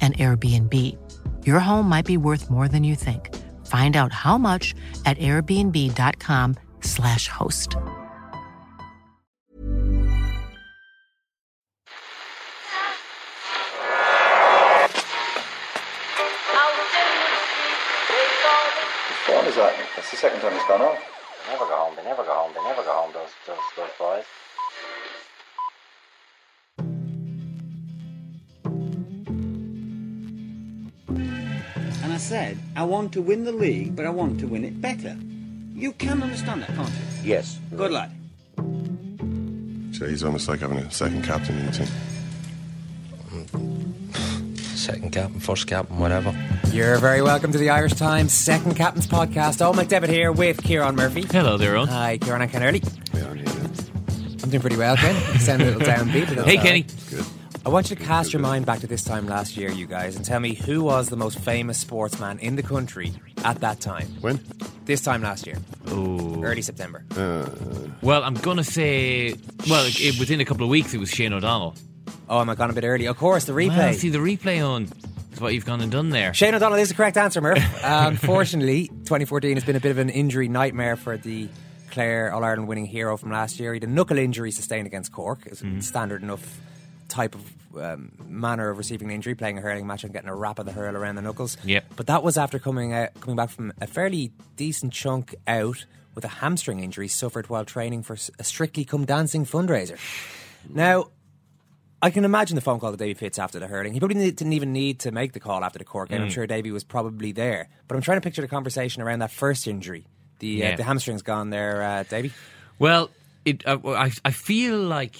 an Airbnb. Your home might be worth more than you think. Find out how much at airbnb.com/slash host. What one is that? That's the second time it's gone off. They never go home. They never go home. They never go home. Those those those boys. I said, I want to win the league, but I want to win it better. You can understand that, can't you? Yes. Good lad. So he's almost like having a second captain in the team. Second captain, first captain, whatever. You're very welcome to the Irish Times Second Captain's Podcast. Eoin McDevitt here with Ciarán Murphy. Hello there, Eoin. Hi, Ciarán and Ken Early. I'm doing pretty well, Ken. You sound a little downbeat. but Hey, all Kenny. Good. I want you to cast your mind back to this time last year, you guys, and tell me who was the most famous sportsman in the country at that time. When? This time last year, Oh. early September. Well, I'm going to say, well, it, it- within a couple of weeks, it was Shane O'Donnell. Oh, am I gone a bit early? Of course, the replay. Well, see, the replay on is what you've gone and done there. Shane O'Donnell is the correct answer, Murph. Uh, unfortunately, 2014 has been a bit of an injury nightmare for the Clare All Ireland winning hero from last year. He had a knuckle injury sustained against Cork. It's a standard enough type of um, manner of receiving an injury, playing a hurling match and getting a wrap of the hurl around the knuckles. Yep. But that was after coming out, coming back from a fairly decent chunk out with a hamstring injury suffered while training for a Strictly Come Dancing fundraiser. Now, I can imagine the phone call to Davy Fitz after the hurling. He probably didn't even need to make the call after the Cork game. I'm sure Davy was probably there. But I'm trying to picture the conversation around that first injury. The, uh, the hamstring's gone there, uh, Davy. Well, it, uh, I, I feel like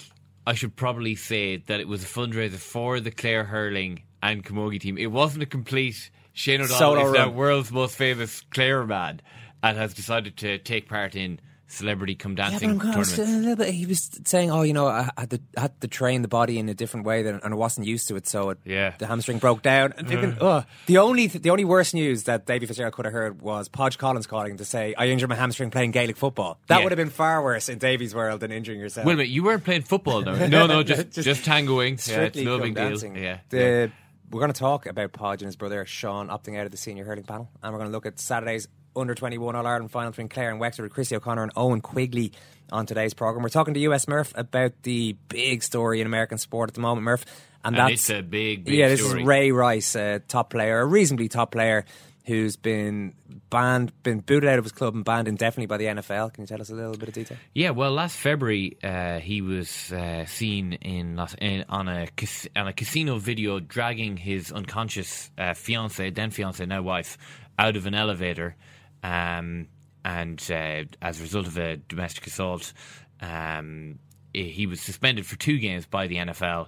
I should probably say that it was a fundraiser for the Clare Hurling and Camogie team. It wasn't a complete Shane O'Donnell Solo is the run. world's most famous Clare man and has decided to take part in celebrity come Yeah, dancing but I'm kind of tournaments. bit. He was saying, "Oh, you know, I had to I had to train the body in a different way, than, and I wasn't used to it, so it, Yeah. the hamstring broke down." And thinking, oh, the only the only worst news that Davy Fitzgerald could have heard was Podge Collins calling to say, "I injured my hamstring playing Gaelic football." That Yeah. would have been far worse in Davy's world than injuring yourself. Wait a minute, you weren't playing football, no? No, no, just Just just, tangoing. Yeah, it's no big dancing. deal. Yeah, The, We're going to talk about Podge and his brother Sean opting out of the senior hurling panel, and we're going to look at Saturday's under 21 All Ireland final between Clare and Wexford with Christy O'Connor and Owen Quigley on today's programme. We're talking to US Murph about the big story in American sport at the moment, Murph. And, And that's it's a big, big yeah. This story. is Ray Rice, a top player, a reasonably top player, who's been banned, been booted out of his club and banned indefinitely by the NFL. Can you tell us a little bit of detail? Yeah, well, last February uh, he was uh, seen in, in on a on a casino video dragging his unconscious uh, fiance, then fiance, now wife, out of an elevator, um, and uh, as a result of a domestic assault, um, he was suspended for two games by the NFL,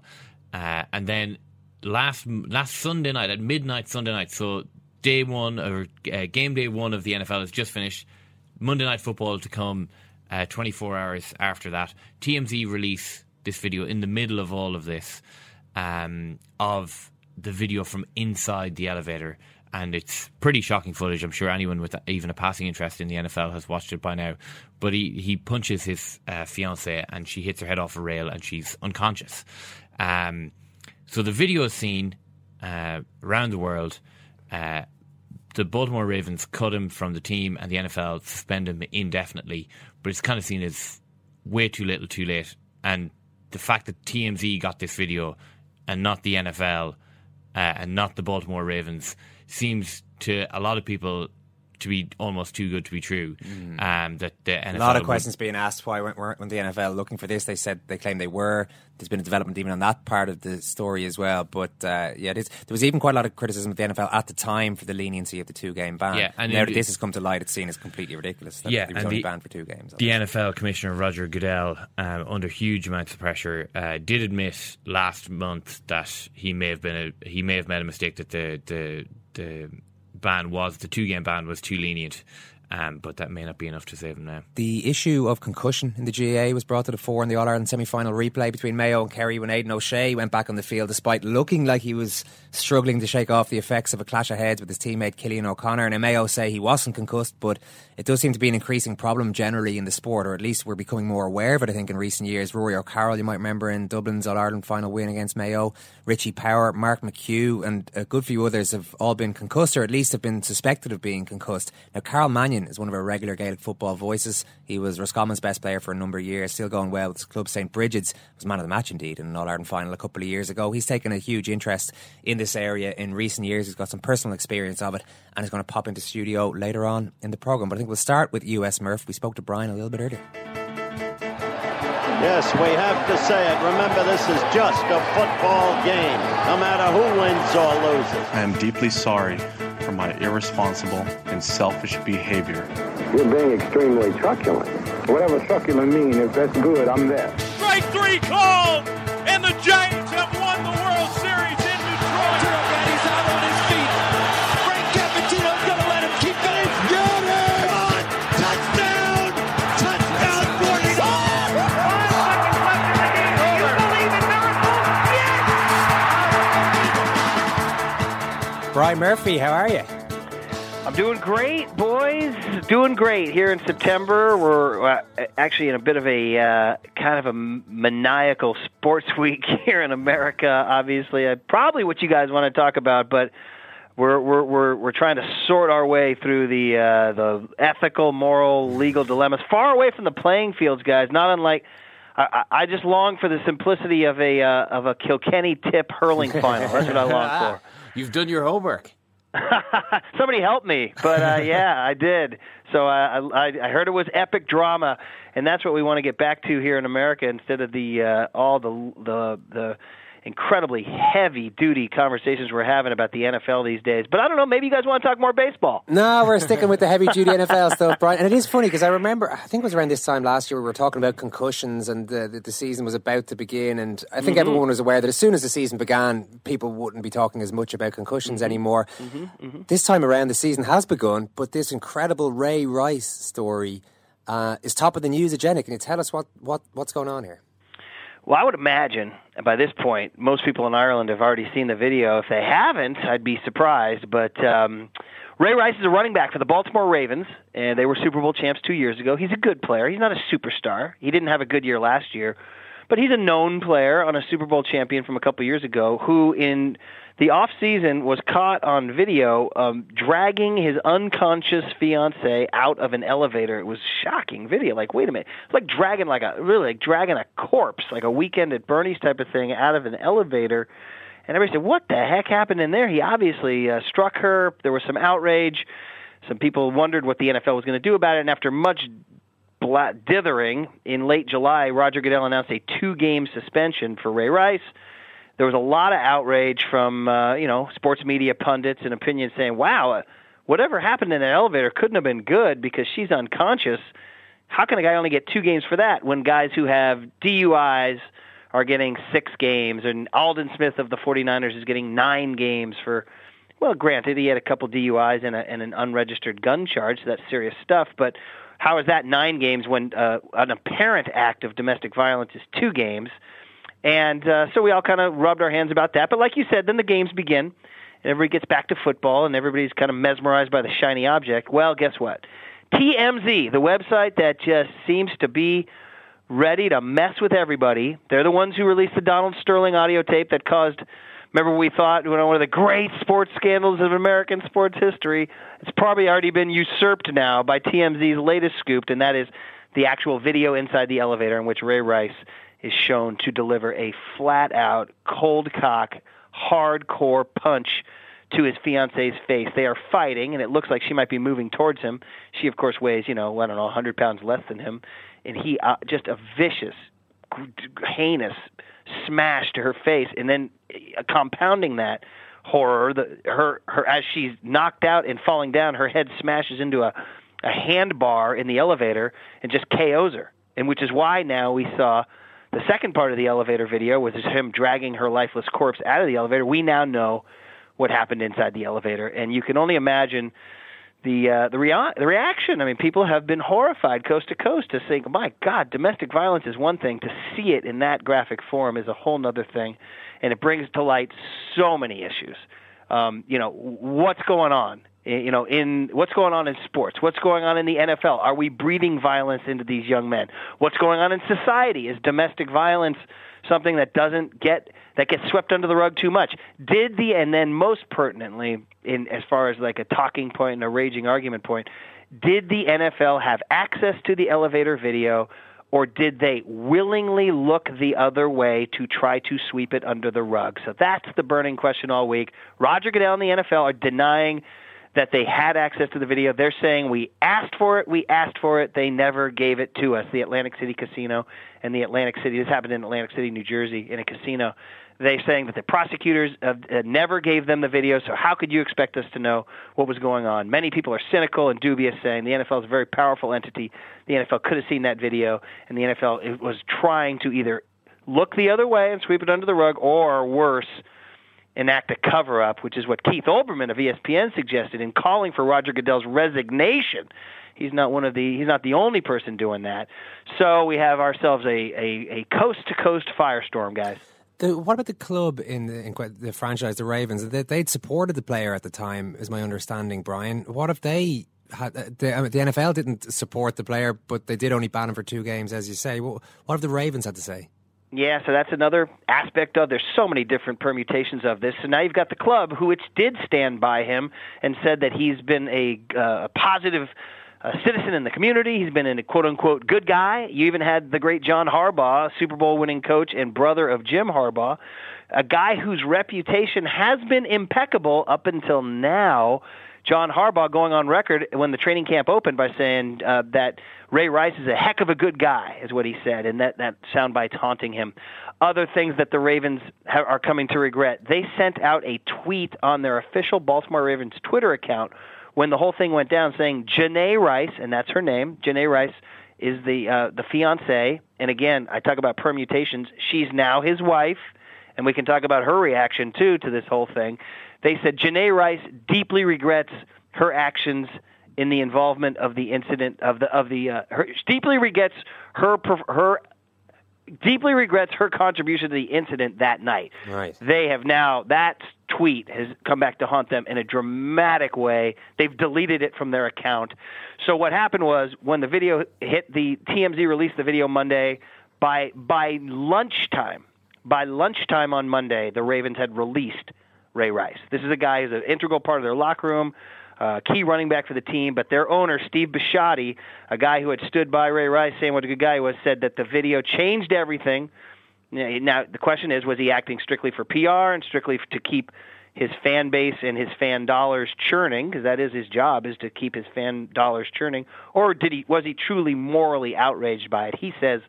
uh, and then last last Sunday night at midnight Sunday night, so day one or uh, game day one of the NFL has just finished. Monday Night Football to come uh, 24 hours after that. TMZ release this video in the middle of all of this um, of the video from inside the elevator. And it's pretty shocking footage. I'm sure anyone with even a passing interest in the NFL has watched it by now. But he, he punches his uh, fiance and she hits her head off a rail and she's unconscious. Um, so the video is seen uh, around the world. Uh, the Baltimore Ravens cut him from the team and the NFL suspend him indefinitely, but it's kind of seen as way too little too late. And the fact that TMZ got this video and not the NFL uh, and not the Baltimore Ravens seems to a lot of people to be almost too good to be true. Um, that the NFL A lot of would- questions being asked why weren't, weren't the NFL looking for this? They said they claim they were. There's been a development even on that part of the story as well. But uh, yeah, it is, there was even quite a lot of criticism of the NFL at the time for the leniency of the two game ban. Yeah, and now it- that this has come to light, it's seen as completely ridiculous. That Yeah, and only the- banned for two games. The NFL Commissioner Roger Goodell, um, under huge amounts of pressure, uh, did admit last month that he may have been a, he may have made a mistake that the the the ban was the two game ban was too lenient, um, but that may not be enough to save him now. The issue of concussion in the GAA was brought to the fore in the All Ireland semi final replay between Mayo and Kerry when Aidan O'Shea went back on the field despite looking like he was struggling to shake off the effects of a clash of heads with his teammate Cillian O'Connor. And Mayo say he wasn't concussed, but it does seem to be an increasing problem generally in the sport, or at least we're becoming more aware of it, I think, in recent years. Rory O'Carroll, you might remember in Dublin's All Ireland final win against Mayo, Richie Power, Mark McHugh, and a good few others have all been concussed, or at least have been suspected of being concussed. Now, Karol Mannion is one of our regular Gaelic football voices. He was Roscommon's best player for a number of years, still going well with his club St. Brigid's. Was man of the match indeed in an All Ireland final a couple of years ago. He's taken a huge interest in this area in recent years. He's got some personal experience of it and is going to pop into studio later on in the programme. But I think we'll start with US Murph. We spoke to Brian a little bit earlier. Yes, we have to say it. Remember, this is just a football game, no matter who wins or loses. I am deeply sorry for my irresponsible and selfish behavior. You're being extremely truculent. Whatever truculent means, if that's good, I'm there. Strike three called, and the Giants Brian Murphy, how are you? I'm doing great, boys. Doing great here in September. We're uh, actually in a bit of a uh, kind of a maniacal sports week here in America. Obviously, uh, probably what you guys want to talk about, but we're we're we're we're trying to sort our way through the uh, the ethical, moral, legal dilemmas, far away from the playing fields, guys. Not unlike. I, I just long for the simplicity of a uh, of a Kilkenny tip hurling final. That's what I long for. You've done your homework. Somebody help me, but uh, yeah, I did. So uh, I, I heard it was epic drama, and that's what we want to get back to here in America instead of the uh, all the the the incredibly heavy duty conversations we're having about the NFL these days. But I don't know, maybe you guys want to talk more baseball. No, we're sticking with the heavy duty NFL stuff, Brian. And it is funny because I remember, I think it was around this time last year, we were talking about concussions and the, the, the season was about to begin. And I think Mhm. everyone was aware that as soon as the season began, people wouldn't be talking as much about concussions anymore. Mm-hmm. This time around, the season has begun, but this incredible Ray Rice story uh, is top of the news agenda. Can you tell us what, what, what's going on here? Well, I would imagine by this point, most people in Ireland have already seen the video. If they haven't, I'd be surprised. But um, Ray Rice is a running back for the Baltimore Ravens, and they were Super Bowl champs two years ago. He's a good player. He's not a superstar. He didn't have a good year last year, but he's a known player on a Super Bowl champion from a couple years ago who, in the off season, was caught on video um, dragging his unconscious fiance out of an elevator. It was shocking video. Like, wait a minute, it's like dragging like a really like dragging a corpse, like a weekend at Bernie's type of thing, out of an elevator. And everybody said, "What the heck happened in there?" He obviously uh, struck her. There was some outrage. Some people wondered what the NFL was going to do about it, and after much dithering in late July, Roger Goodell announced a two-game suspension for Ray Rice. There was a lot of outrage from uh, you know sports media pundits and opinions saying, "Wow, uh, whatever happened in that elevator couldn't have been good because she's unconscious." How can a guy only get two games for that when guys who have DUIs are getting six games and Aldon Smith of the 49ers is getting nine games for well, granted, he had a couple DUIs and, a, and an unregistered gun charge, so that's serious stuff. But how is that nine games when uh, an apparent act of domestic violence is two games? And uh, so we all kind of rubbed our hands about that. But like you said, then the games begin, and everybody gets back to football, and everybody's kind of mesmerized by the shiny object. Well, guess what? TMZ, the website that just seems to be ready to mess with everybody. They're the ones who released the Donald Sterling audio tape that caused Remember, we thought you know, one of the great sports scandals of American sports history. It's probably already been usurped now by TMZ's latest scoop, and that is the actual video inside the elevator in which Ray Rice is shown to deliver a flat out, cold cock, hardcore punch to his fiance's face. They are fighting, and it looks like she might be moving towards him. She, of course, weighs, you know, I don't know, 100 pounds less than him. And he, uh, just a vicious, heinous smash to her face. And then uh, compounding that horror, the, her, her, as she's knocked out and falling down, her head smashes into a, a handbar in the elevator and just KOs her. And which is why now we saw the second part of the elevator video was him dragging her lifeless corpse out of the elevator. We now know what happened inside the elevator, and you can only imagine the uh, the, rea- the reaction. I mean, people have been horrified coast to coast to think, "My God, domestic violence is one thing. To see it in that graphic form is a whole other thing," and it brings to light so many issues. Um, you know, what's going on? You know, in what's going on in sports? What's going on in the NFL? Are we breeding violence into these young men? What's going on in society? Is domestic violence something that doesn't get that gets swept under the rug too much? Did the and then most pertinently, in as far as like a talking point and a raging argument point, did the NFL have access to the elevator video? Or did they willingly look the other way to try to sweep it under the rug? So that's the burning question all week. Roger Goodell and the NFL are denying that they had access to the video. They're saying we asked for it, we asked for it, they never gave it to us. The Atlantic City Casino and the Atlantic City, this happened in Atlantic City, New Jersey, in a casino. They're saying that the prosecutors uh, never gave them the video, so how could you expect us to know what was going on? Many people are cynical and dubious, saying the NFL is a very powerful entity. The NFL could have seen that video, and the NFL was trying to either look the other way and sweep it under the rug, or worse, enact a cover up, which is what Keith Olbermann of ESPN suggested in calling for Roger Goodell's resignation. He's not one of the he's not the only person doing that. So we have ourselves a, a coast to coast firestorm, guys. The, what about the club in the, in the franchise, the Ravens? They, they'd supported the player at the time, is my understanding. Brian, what if they had the, the NFL didn't support the player, but they did only ban him for two games, as you say? What, what have the Ravens had to say? Yeah, so that's another aspect of. There's so many different permutations of this. So now you've got the club, who which did stand by him and said that he's been a, uh, a positive uh, citizen in the community. He's been a quote unquote good guy. You even had the great John Harbaugh, Super Bowl winning coach and brother of Jim Harbaugh, a guy whose reputation has been impeccable up until now. John Harbaugh going on record when the training camp opened by saying uh, that Ray Rice is a heck of a good guy, is what he said, and that that soundbite's haunting him. Other things that the Ravens ha- are coming to regret: they sent out a tweet on their official Baltimore Ravens Twitter account when the whole thing went down, saying Janay Rice, and that's her name. Janay Rice is the uh, the fiance, and again, I talk about permutations. She's now his wife, and we can talk about her reaction too to this whole thing. They said Janay Rice deeply regrets her actions in the involvement of the incident of the of the uh, her, deeply regrets her her deeply regrets her contribution to the incident that night. Right. They have now that tweet has come back to haunt them in a dramatic way. They've deleted it from their account. So what happened was when the video hit the TMZ released the video Monday by by lunchtime. By lunchtime on Monday, the Ravens had released Ray Rice. This is a guy who's an integral part of their locker room, uh, key running back for the team. But their owner, Steve Bisciotti, a guy who had stood by Ray Rice saying what a good guy he was, said that the video changed everything. Now the question is, was he acting strictly for PR and strictly to keep his fan base and his fan dollars churning because that is his job is to keep his fan dollars churning or did he was he truly morally outraged by it he says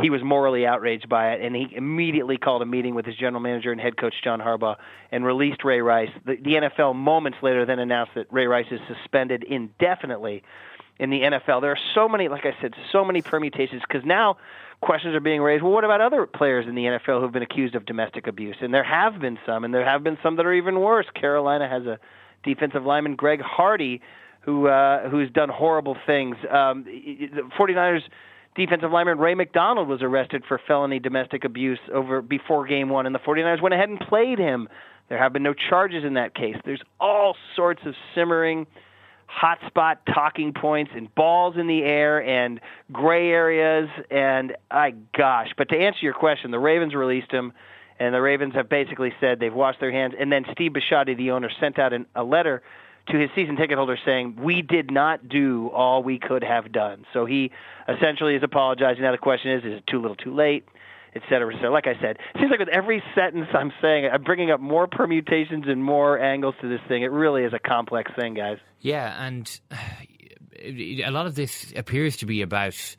he was morally outraged by it, and he immediately called a meeting with his general manager and head coach John Harbaugh and released Ray Rice. The, the NFL moments later then announced that Ray Rice is suspended indefinitely in the NFL. There are so many, like I said, so many permutations because now questions are being raised. Well, what about other players in the NFL who've been accused of domestic abuse? And there have been some, and there have been some that are even worse. Carolina has a defensive lineman, Greg Hardy, who uh, who's done horrible things. Um, the 49ers defensive lineman Ray McDonald was arrested for felony domestic abuse over before game 1 and the 49ers went ahead and played him. There have been no charges in that case. There's all sorts of simmering hotspot talking points and balls in the air and gray areas and I gosh, but to answer your question, the Ravens released him and the Ravens have basically said they've washed their hands and then Steve Bisciotti the owner sent out an, a letter to his season ticket holders saying, We did not do all we could have done. So he essentially is apologizing. Now the question is, is it too little too late? et cetera, et cetera. Like I said, it seems like with every sentence I'm saying, I'm bringing up more permutations and more angles to this thing. It really is a complex thing, guys. Yeah, and a lot of this appears to be about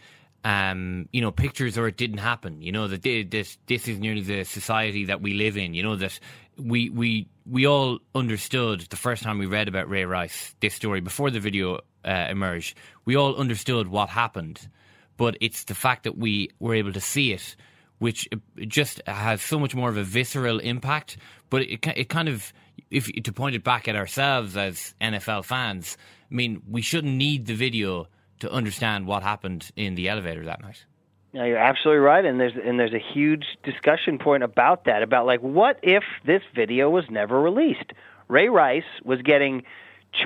um, you know, pictures or it didn't happen. You know that this this is nearly the society that we live in. You know that we we we all understood the first time we read about Ray Rice this story before the video uh, emerged. We all understood what happened, but it's the fact that we were able to see it, which just has so much more of a visceral impact. But it it kind of if to point it back at ourselves as NFL fans, I mean, we shouldn't need the video to understand what happened in the elevator that night. No, you're absolutely right, and there's and there's a huge discussion point about that. About like, what if this video was never released? Ray Rice was getting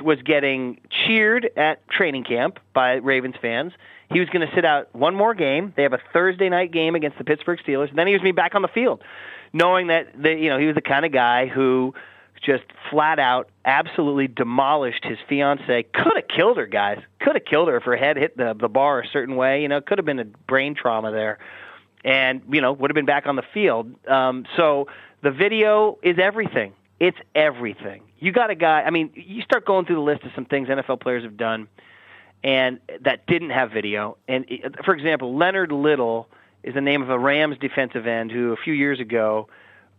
was getting cheered at training camp by Ravens fans. He was going to sit out one more game. They have a Thursday night game against the Pittsburgh Steelers. And then he was going to be back on the field, knowing that the, you know he was the kind of guy who just flat out absolutely demolished his fiance. Could have killed her, guys. Could have killed her if her head hit the the bar a certain way. You know, could have been a brain trauma there, and you know would have been back on the field. Um, so the video is everything. It's everything. You got a guy. I mean, you start going through the list of some things NFL players have done, and that didn't have video. And for example, Leonard Little is the name of a Rams defensive end who a few years ago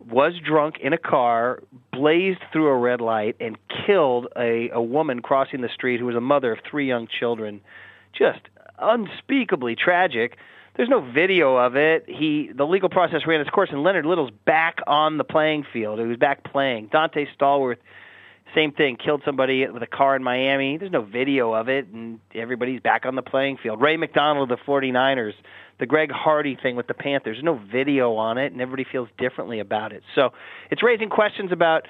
was drunk in a car, blazed through a red light, and killed a, a woman crossing the street who was a mother of three young children. Just unspeakably tragic. There's no video of it. He the legal process ran its course, and Leonard Little's back on the playing field. He was back playing. Donté Stallworth, same thing, killed somebody with a car in Miami. There's no video of it, and everybody's back on the playing field. Ray McDonald of the 49ers the Greg Hardy thing with the Panthers. There's no video on it, and everybody feels differently about it. So it's raising questions about,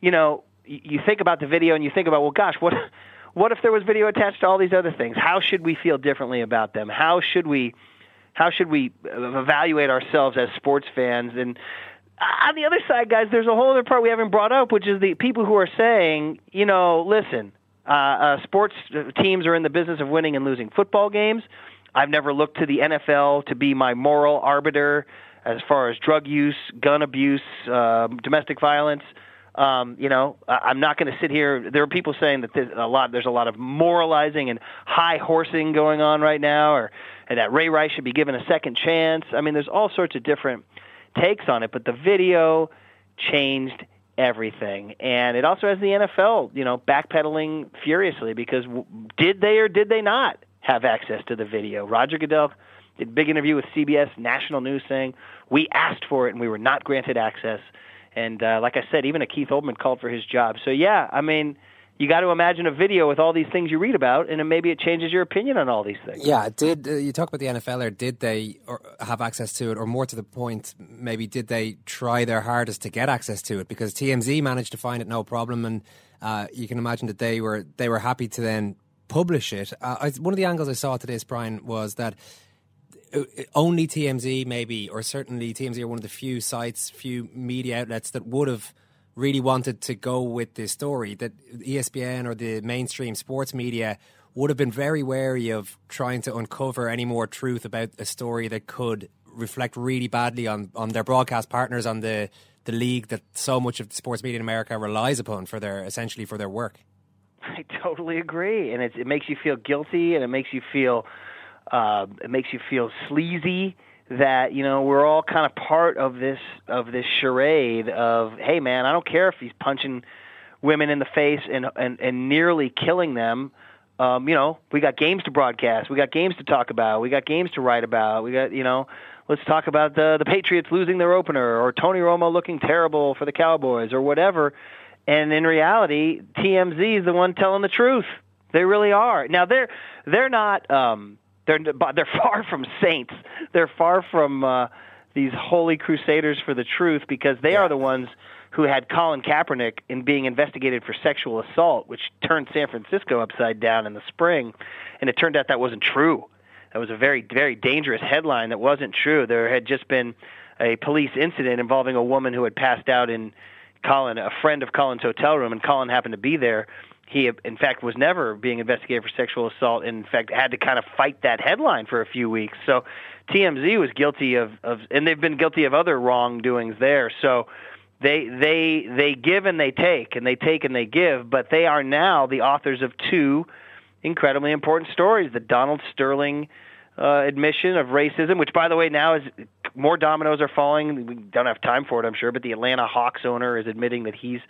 you know, you think about the video and you think about, well, gosh, what, what if there was video attached to all these other things? How should we feel differently about them? How should we, how should we evaluate ourselves as sports fans? And on the other side, guys, there's a whole other part we haven't brought up, which is the people who are saying, you know, listen, uh, uh, sports teams are in the business of winning and losing football games. I've never looked to the NFL to be my moral arbiter as far as drug use, gun abuse, uh, domestic violence. Um, you know, I'm not going to sit here. There are people saying that there's a lot. There's a lot of moralizing and high horsing going on right now, or that Ray Rice should be given a second chance. I mean, there's all sorts of different takes on it, but the video changed everything, and it also has the NFL, you know, backpedaling furiously because did they or did they not have access to the video. Roger Goodell did a big interview with CBS National News saying we asked for it and we were not granted access. And uh, like I said, even a Keith Olbermann called for his job. So yeah, I mean, you got to imagine a video with all these things you read about, and maybe it changes your opinion on all these things. Yeah, did uh, you talk about the NFL? Or did they have access to it, or more to the point, maybe did they try their hardest to get access to it? Because TMZ managed to find it no problem, and uh, you can imagine that they were they were happy to then publish it. Uh, I, one of the angles I saw to this, Brian, was that uh, only TMZ, maybe, or certainly TMZ are one of the few sites, few media outlets that would have really wanted to go with this story. That ESPN or the mainstream sports media would have been very wary of trying to uncover any more truth about a story that could reflect really badly on, on their broadcast partners, on the, the league that so much of the sports media in America relies upon for their essentially for their work. I totally agree, and it, it makes you feel guilty, and it makes you feel uh, it makes you feel sleazy that you know we're all kind of part of this of this charade of hey man, I don't care if he's punching women in the face and and, and nearly killing them. Um, you know, we got games to broadcast, we got games to talk about, we got games to write about, we got you know let's talk about the the Patriots losing their opener or Tony Romo looking terrible for the Cowboys or whatever. And in reality, TMZ is the one telling the truth. They really are. Now they're they're not um, they're they're far from saints. They're far from uh, these holy crusaders for the truth because they are the ones who had Colin Kaepernick in being investigated for sexual assault, which turned San Francisco upside down in the spring. And it turned out that wasn't true. That was a very very dangerous headline that wasn't true. There had just been a police incident involving a woman who had passed out in Colin, a friend of Colin's hotel room, and Colin happened to be there. He, in fact, was never being investigated for sexual assault, and in fact, had to kind of fight that headline for a few weeks. So, TMZ was guilty of, of and they've been guilty of other wrongdoings there. So they they they give and they take and they take and they give, but they are now the authors of two incredibly important stories: the Donald Sterling uh, admission of racism, which, by the way, now is more dominoes are falling. We don't have time for it, I'm sure, but the Atlanta Hawks owner is admitting that he's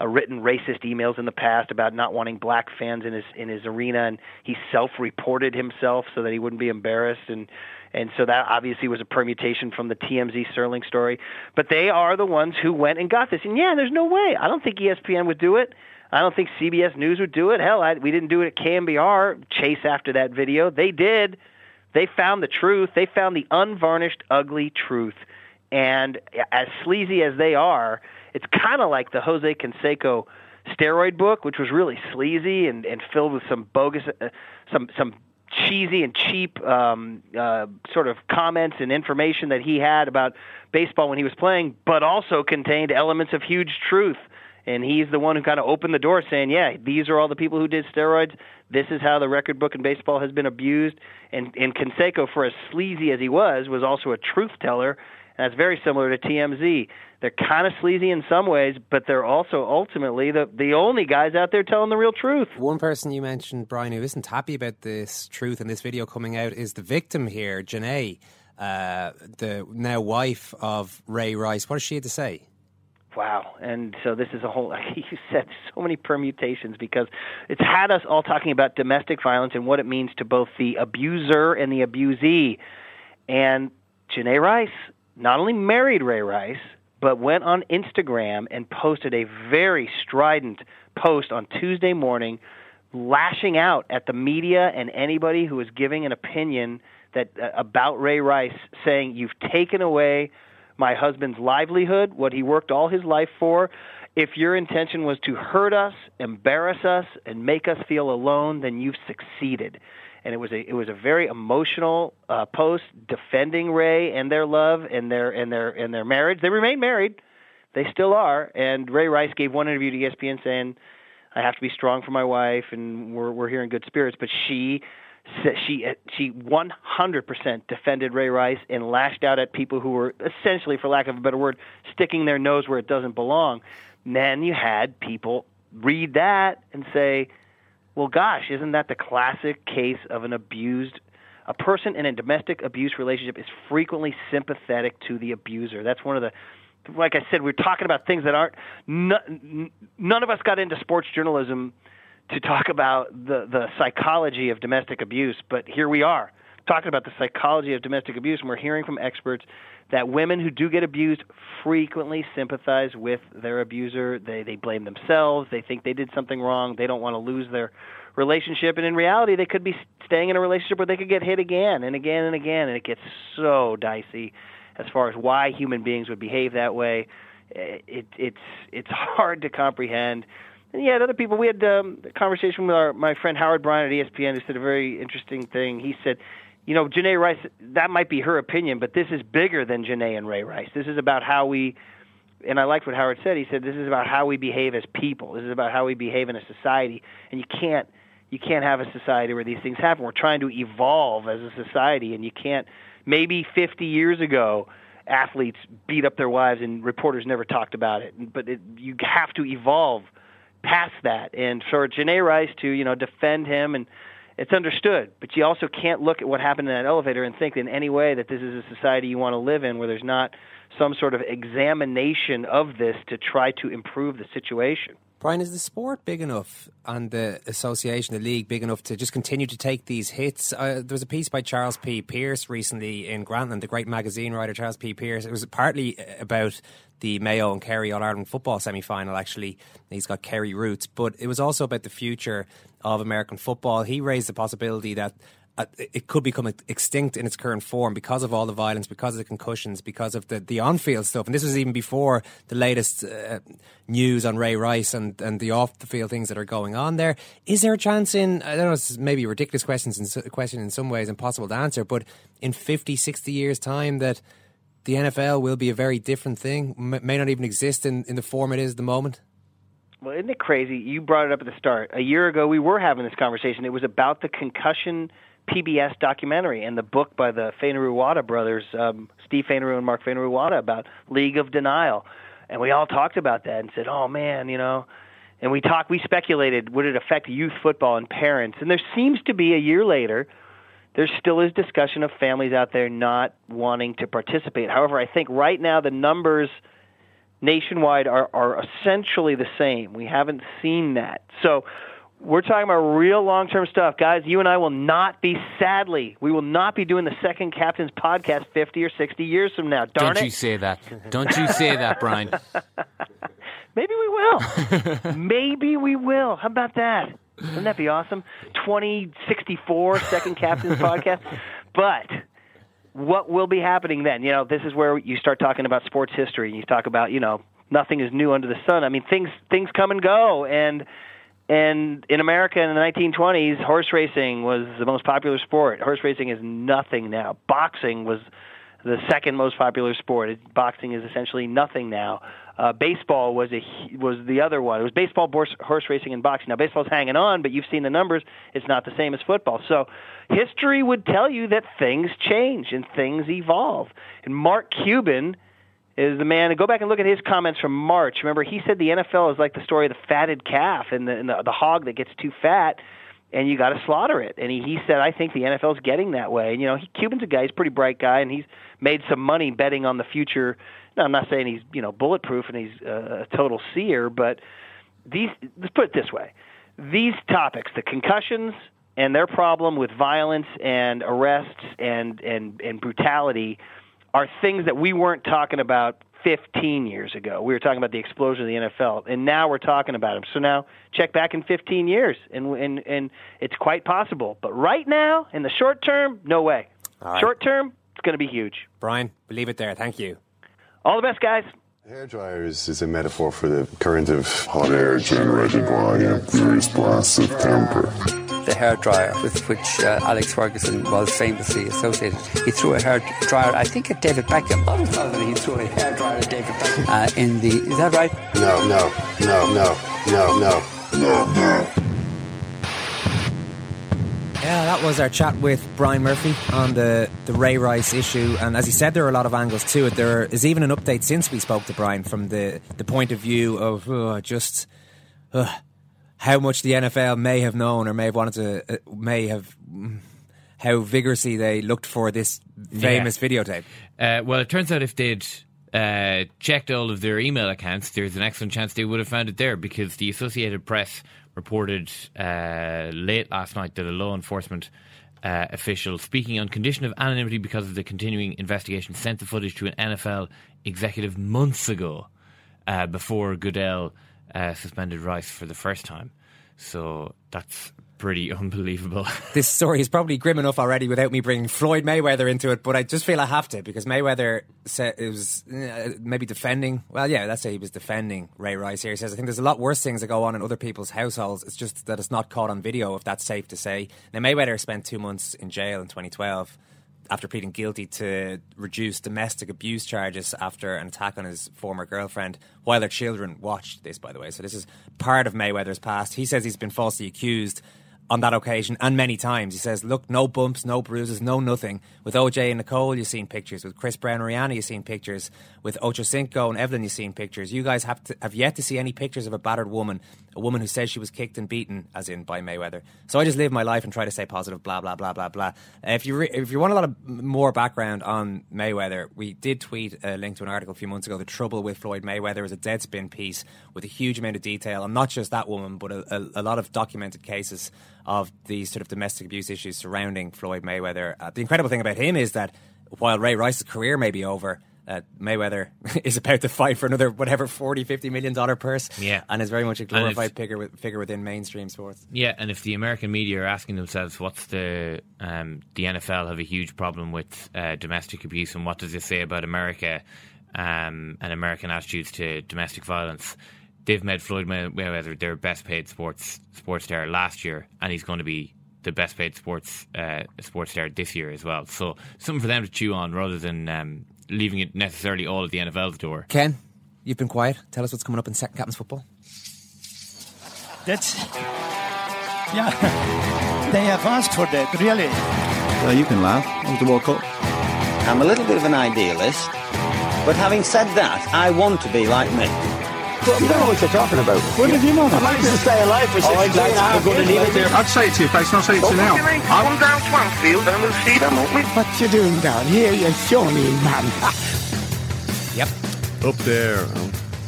uh, written racist emails in the past about not wanting black fans in his in his arena, and he self-reported himself so that he wouldn't be embarrassed and. And so that obviously was a permutation from the TMZ Sterling story. But they are the ones who went and got this. And yeah, there's no way. I don't think ESPN would do it. I don't think CBS News would do it. Hell, I, we didn't do it at KNBR. Chase after that video. They did. They found the truth. They found the unvarnished, ugly truth. And as sleazy as they are, it's kind of like the Jose Canseco steroid book, which was really sleazy and, and filled with some bogus, uh, some some cheesy and cheap um, uh, sort of comments and information that he had about baseball when he was playing, but also contained elements of huge truth. And he's the one who kind of opened the door, saying, "Yeah, these are all the people who did steroids. This is how the record book in baseball has been abused." And and Canseco, for as sleazy as he was, was also a truth teller. And that's very similar to TMZ. They're kind of sleazy in some ways, but they're also ultimately the the only guys out there telling the real truth. One person you mentioned, Brian, who isn't happy about this truth and this video coming out is the victim here, Janay, uh, the now wife of Ray Rice. What does she have to say? Wow. And so this is a whole, like you said, so many permutations because it's had us all talking about domestic violence and what it means to both the abuser and the abusee. And Janay Rice not only married Ray Rice, but went on Instagram and posted a very strident post on Tuesday morning, lashing out at the media and anybody who was giving an opinion that uh, about Ray Rice, saying, "You've taken away my husband's livelihood, what he worked all his life for. If your intention was to hurt us, embarrass us, and make us feel alone, then you've succeeded." And it was a it was a very emotional uh, post defending Ray and their love and their and their and their marriage. They remain married, they still are. And Ray Rice gave one interview to ESPN saying, "I have to be strong for my wife, and we're we're here in good spirits." But she she uh, she 100% defended Ray Rice and lashed out at people who were essentially, for lack of a better word, sticking their nose where it doesn't belong. Then you had people read that and say, "Well, gosh, isn't that the classic case of an abused?" A person in a domestic abuse relationship is frequently sympathetic to the abuser. That's one of the like I said, we're talking about things that aren't. None, none of us got into sports journalism to talk about the the psychology of domestic abuse, but here we are talking about the psychology of domestic abuse, and we're hearing from experts that women who do get abused frequently sympathize with their abuser. They they blame themselves. They think they did something wrong. They don't want to lose their relationship, and in reality, they could be staying in a relationship where they could get hit again and again and again, and it gets so dicey as far as why human beings would behave that way. Eh, it, it's it's hard to comprehend. And yeah, other people. We had um, a conversation with our my friend Howard Bryant at ESPN, who said a very interesting thing. He said, you know, Janay Rice. That might be her opinion, but this is bigger than Janay and Ray Rice. This is about how we. And I liked what Howard said. He said this is about how we behave as people. This is about how we behave in a society, and you can't you can't have a society where these things happen. We're trying to evolve as a society, and you can't. Maybe 50 years ago, athletes beat up their wives, and reporters never talked about it. But it, you have to evolve past that. And for Janay Rice to you know defend him, and it's understood. But you also can't look at what happened in that elevator and think in any way that this is a society you want to live in, where there's not some sort of examination of this to try to improve the situation. Brian, is the sport big enough and the association, the league, big enough to just continue to take these hits? Uh, there was a piece by Charles P. Pierce recently in Grantland, the great magazine writer Charles P. Pierce. It was partly about the Mayo and Kerry All Ireland football semi final, actually. He's got Kerry roots, but it was also about the future of American football. He raised the possibility that uh, it could become extinct in its current form because of all the violence, because of the concussions, because of the, the on field stuff. And this was even before the latest uh, news on Ray Rice and, and the off the field things that are going on there. Is there a chance in, I don't know, it's maybe a ridiculous questions in, question in some ways, impossible to answer, but in 50, 60 years' time that the NFL will be a very different thing, may not even exist in, in the form it is at the moment? Well, isn't it crazy? You brought it up at the start. A year ago, we were having this conversation. It was about the concussion PBS documentary and the book by the Fainaru-Wada brothers, um, Steve Fainaru and Mark Fainaru-Wada, about League of Denial, and we all talked about that and said, "Oh man, you know." And we talked, we speculated, would it affect youth football and parents? And there seems to be a year later, there still is discussion of families out there not wanting to participate. However, I think right now the numbers nationwide are, are essentially the same. We haven't seen that. So we're talking about real long term stuff. Guys, you and I will not be, sadly, we will not be doing the second Captain's podcast 50 or 60 years from now. Darn Don't it. you say that. Don't you say that, Brian. Maybe we will. Maybe we will. How about that? Wouldn't that be awesome? 2064 second Captain's podcast. But what will be happening then? You know, this is where you start talking about sports history. And you talk about, you know, nothing is new under the sun. I mean, things things come and go and and in America in the 1920s, horse racing was the most popular sport. Horse racing is nothing now. Boxing was the second most popular sport. Boxing is essentially nothing now. Uh, baseball was a was the other one. It was baseball, horse, horse racing, and boxing. Now baseball's hanging on, but you've seen the numbers. It's not the same as football. So history would tell you that things change and things evolve. And Mark Cuban is the man. Go back and look at his comments from March. Remember, he said the NFL is like the story of the fatted calf and the, and the, the hog that gets too fat, and you got to slaughter it. And he, he said, I think the NFL is getting that way. And you know, he, Cuban's a guy. He's a pretty bright guy, and he's made some money betting on the future. Now, I'm not saying he's you know bulletproof and he's a, a total seer, but these. Let's put it this way: these topics, the concussions and their problem with violence and arrests and and and brutality are things that we weren't talking about 15 years ago. We were talking about the explosion of the NFL, and now we're talking about them. So now check back in 15 years, and and and it's quite possible. But right now, in the short term, no way. right. Short term, it's going to be huge. Brian, we'll leave it there. Thank you. All the best, guys. Hair dryers is a metaphor for the current of hot air generated by a furious blasts of temper. The hair dryer with which uh, Alex Ferguson was famously associated. He threw a hair dryer, I think, at David Beckham. I always thought that he threw a hair dryer at David Beckham. Uh, in the, is that right? No, no, no, no, no, no, no, no. Yeah, that was our chat with Brian Murphy on the, the Ray Rice issue. And as he said, there are a lot of angles to it. There is even an update since we spoke to Brian from the, the point of view of uh, just uh, how much the NFL may have known or may have wanted to, uh, may have, mm, how vigorously they looked for this famous Yeah. videotape. Uh, well, it turns out if they'd uh, checked all of their email accounts, there's an excellent chance they would have found it there because the Associated Press reported uh, late last night that a law enforcement uh, official, speaking on condition of anonymity because of the continuing investigation, sent the footage to an NFL executive months ago uh, before Goodell uh, suspended Rice for the first time. So that's pretty unbelievable. this story is probably grim enough already without me bringing Floyd Mayweather into it, but I just feel I have to because Mayweather said it was uh, maybe defending. Well, yeah, let's say he was defending Ray Rice here. He says, I think there's a lot worse things that go on in other people's households. It's just that it's not caught on video, if that's safe to say. Now, Mayweather spent two months in jail in 2012 after pleading guilty to reduce domestic abuse charges after an attack on his former girlfriend while their children watched this, by the way. So this is part of Mayweather's past. He says he's been falsely accused on that occasion and many times. He says, look, no bumps, no bruises, no nothing. With OJ and Nicole, you've seen pictures. With Chris Brown and Rihanna, you've seen pictures. With Ocho Cinco and Evelyn, you've seen pictures. You guys have, to, have yet to see any pictures of a battered woman, a woman who says she was kicked and beaten, as in by Mayweather. So I just live my life and try to stay positive, blah, blah, blah, blah, blah. If, you re- if you want a lot of more background on Mayweather, we did tweet a link to an article a few months ago, The Trouble with Floyd Mayweather is a Deadspin piece with a huge amount of detail on not just that woman, but a, a, a lot of documented cases of these sort of domestic abuse issues surrounding Floyd Mayweather. Uh, the incredible thing about him is that while Ray Rice's career may be over, uh, Mayweather is about to fight for another whatever 40 50 million dollar purse Yeah. and is very much a glorified if- figure, with, figure within mainstream sports Yeah, and if the American media are asking themselves what's the um, the NFL have a huge problem with uh, domestic abuse and what does this say about America um, and American attitudes to domestic violence, they've made Floyd Mayweather their best paid sports sports star last year, and he's going to be the best paid sports uh, sports star this year as well. So something for them to chew on rather than um, leaving it necessarily all at the NFL's door. Ken you've been quiet tell us what's coming up in second captain's football That's yeah. They have asked for that, really. Well, you can laugh. It was the World Cup. I'm a little bit of an idealist, but having said that, I want to be like me. You don't know what you're talking about. What did you know? I'd like to stay alive for Oh, 16 I'd like to- I'm going to leave it there. I'd say it to you, face, and I'll say it to you now. Come down Swansfield and we'll see them, won't we? What you doing down here, you shawny man? Yep. Up there.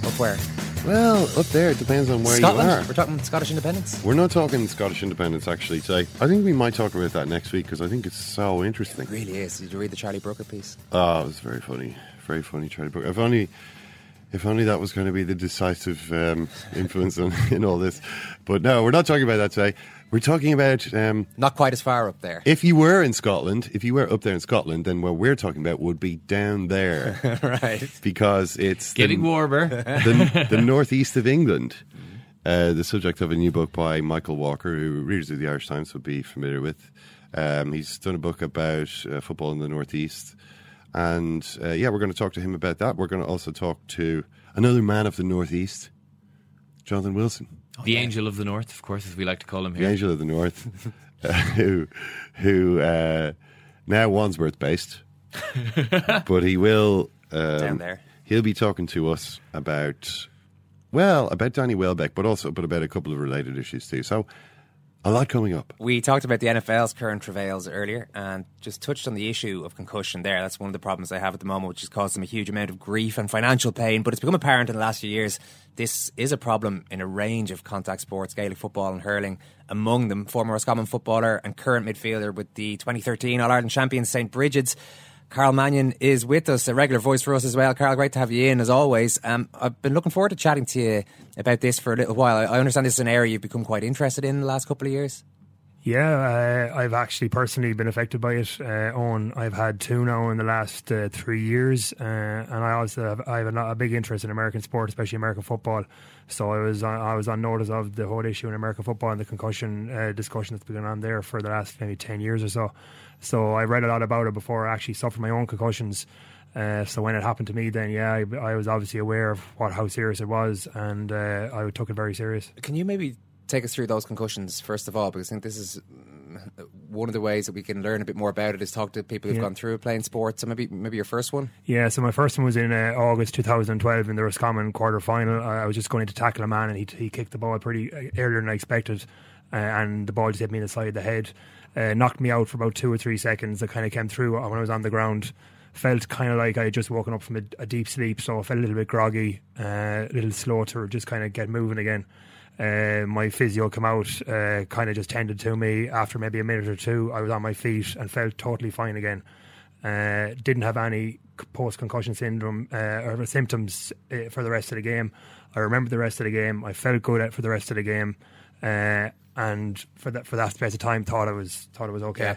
Up where? Well, up there. It depends on where Scotland. you are. We're talking Scottish independence. We're not talking Scottish independence actually today. I think we might talk about that next week because I think it's so interesting. It really is. Did you read the Charlie Brooker piece? Oh, it was very funny. Very funny, Charlie Brooker. If only, if only that was going to be the decisive um, influence on, in all this. But no, we're not talking about that today. We're talking about um, Not quite as far up there. if you were in Scotland, if you were up there in Scotland, then what we're talking about would be down there right. because it's Getting the, warmer. the, the northeast of England. Uh, the subject of a new book by Michael Walker, who readers of the Irish Times would be familiar with. Um, he's done a book about uh, football in the northeast, and uh, yeah, we're going to talk to him about that. We're going to also talk to another man of the northeast, Jonathan Wilson, the Angel of the North, of course, as we like to call him here. the. Angel of the North, uh, who who uh, now Wandsworth based, but he will um, Down there. He'll be talking to us about well about Danny Welbeck, but also but about a couple of related issues too. So a lot coming up. We talked about the NFL's current travails earlier and just touched on the issue of concussion there. That's one of the problems they have at the moment, which has caused them a huge amount of grief and financial pain. But it's become apparent in the last few years this is a problem in a range of contact sports, Gaelic football and hurling. Among them, former Roscommon footballer and current midfielder with the 2013 All Ireland champions St. Brigid's. Karol Mannion is with us, a regular voice for us as well. Karol, great to have you in as always. Um, I've been looking forward to chatting to you about this for a little while. I, understand this is an area you've become quite interested in the last couple of years. Yeah, uh, I've actually personally been affected by it. Uh, on I've had two now in the last uh, three years, uh, and I also have, I have a, a big interest in American sport, especially American football. So I was on, I was on notice of the whole issue in American football and the concussion uh, discussion that's been going on there for the last maybe ten years or so. So I read a lot about it before I actually suffered my own concussions. Uh, so when it happened to me, then yeah, I, I was obviously aware of what how serious it was, and uh, I took it very serious. Can you maybe take us through those concussions first of all? Because I think this is mm, one of the ways that we can learn a bit more about it is talk to people who've Yeah. gone through playing sports. So maybe maybe your first one. Yeah, so my first one was in uh, August 2012 in the Roscommon quarter final. I was just going to tackle a man and he, he kicked the ball pretty uh, earlier than I expected, uh, and the ball just hit me in the side of the head, uh, knocked me out for about two or three seconds. I kind of came through when I was on the ground. Felt kind of like I had just woken up from a, a deep sleep, so I felt a little bit groggy, uh, a little slow to just kind of get moving again. Uh, my physio came out, uh, kind of just tended to me. After maybe a minute or two, I was on my feet and felt totally fine again. Uh, didn't have any post concussion syndrome uh, or symptoms uh, for the rest of the game. I remember the rest of the game. I felt good for the rest of the game, uh, and for that for that space of time, thought I was thought it was okay.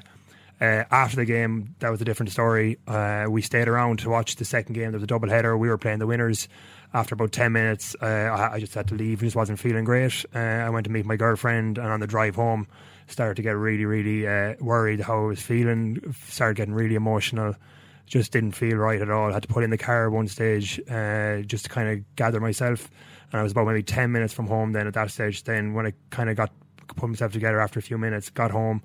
Uh, after the game, that was a different story. Uh, we stayed around to watch the second game. There was a double header. We were playing the winners. After about 10 minutes, uh, I, I just had to leave. just wasn't feeling great. Uh, I went to meet my girlfriend, and on the drive home, started to get really, really uh, worried how I was feeling. Started getting really emotional. Just didn't feel right at all. had to put in the car at one stage uh, just to kind of gather myself. And I was about maybe 10 minutes from home then at that stage. Then, when I kind of got put myself together after a few minutes, got home.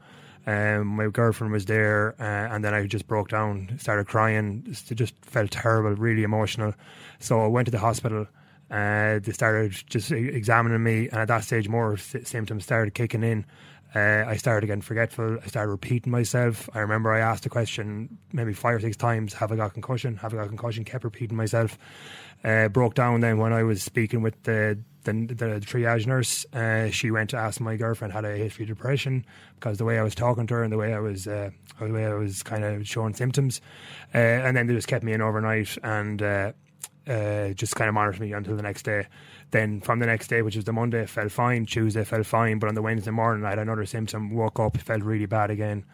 Um, my girlfriend was there, uh, and then I just broke down, started crying. Just, just felt terrible, really emotional. So I went to the hospital. Uh, they started just examining me, and at that stage, more symptoms started kicking in. Uh, I started getting forgetful. I started repeating myself. I remember I asked the question maybe five or six times: Have I got concussion? Have I got concussion? Kept repeating myself. Uh, broke down then when I was speaking with the the, the triage nurse. Uh, she went to ask my girlfriend had a history of depression because the way I was talking to her and the way I was uh, the way I was kind of showing symptoms. Uh, and then they just kept me in overnight and. Uh, uh, just kind of monitored me until the next day. Then from the next day, which was the Monday, felt fine. Tuesday felt fine, but on the Wednesday morning, I had another symptom. Woke up, felt really bad again.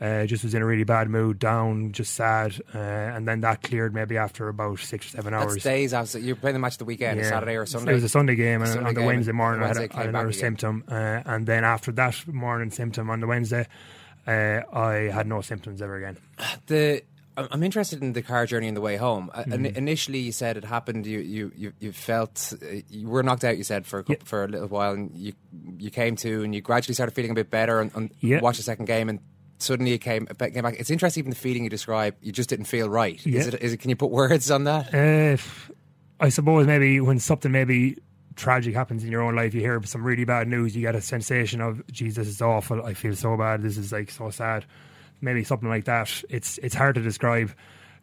Uh, just was in a really bad mood, down, just sad, uh, and then that cleared maybe after about six or seven hours. That's days after you're playing the match the weekend, a Saturday or Sunday. It was a Sunday game, and Sunday on the Wednesday morning, Wednesday I had, I had another symptom, uh, and then after that morning symptom on the Wednesday, uh, I had no symptoms ever again. the I'm interested in the car journey on the way home. Uh, Mhm. initially, you said it happened. You you you, you felt uh, you were knocked out. You said for a couple, for a little while, and you you came to, and you gradually started feeling a bit better, and, and Yeah. watched the second game, and suddenly it came came back. It's interesting, even the feeling you describe. You just didn't feel right. Is Yeah. it? Is it? Can you put words on that? Uh, I suppose maybe when something maybe tragic happens in your own life, you hear some really bad news, you get a sensation of, Jesus is awful. I feel so bad. This is like so sad." Maybe something like that. It's it's hard to describe.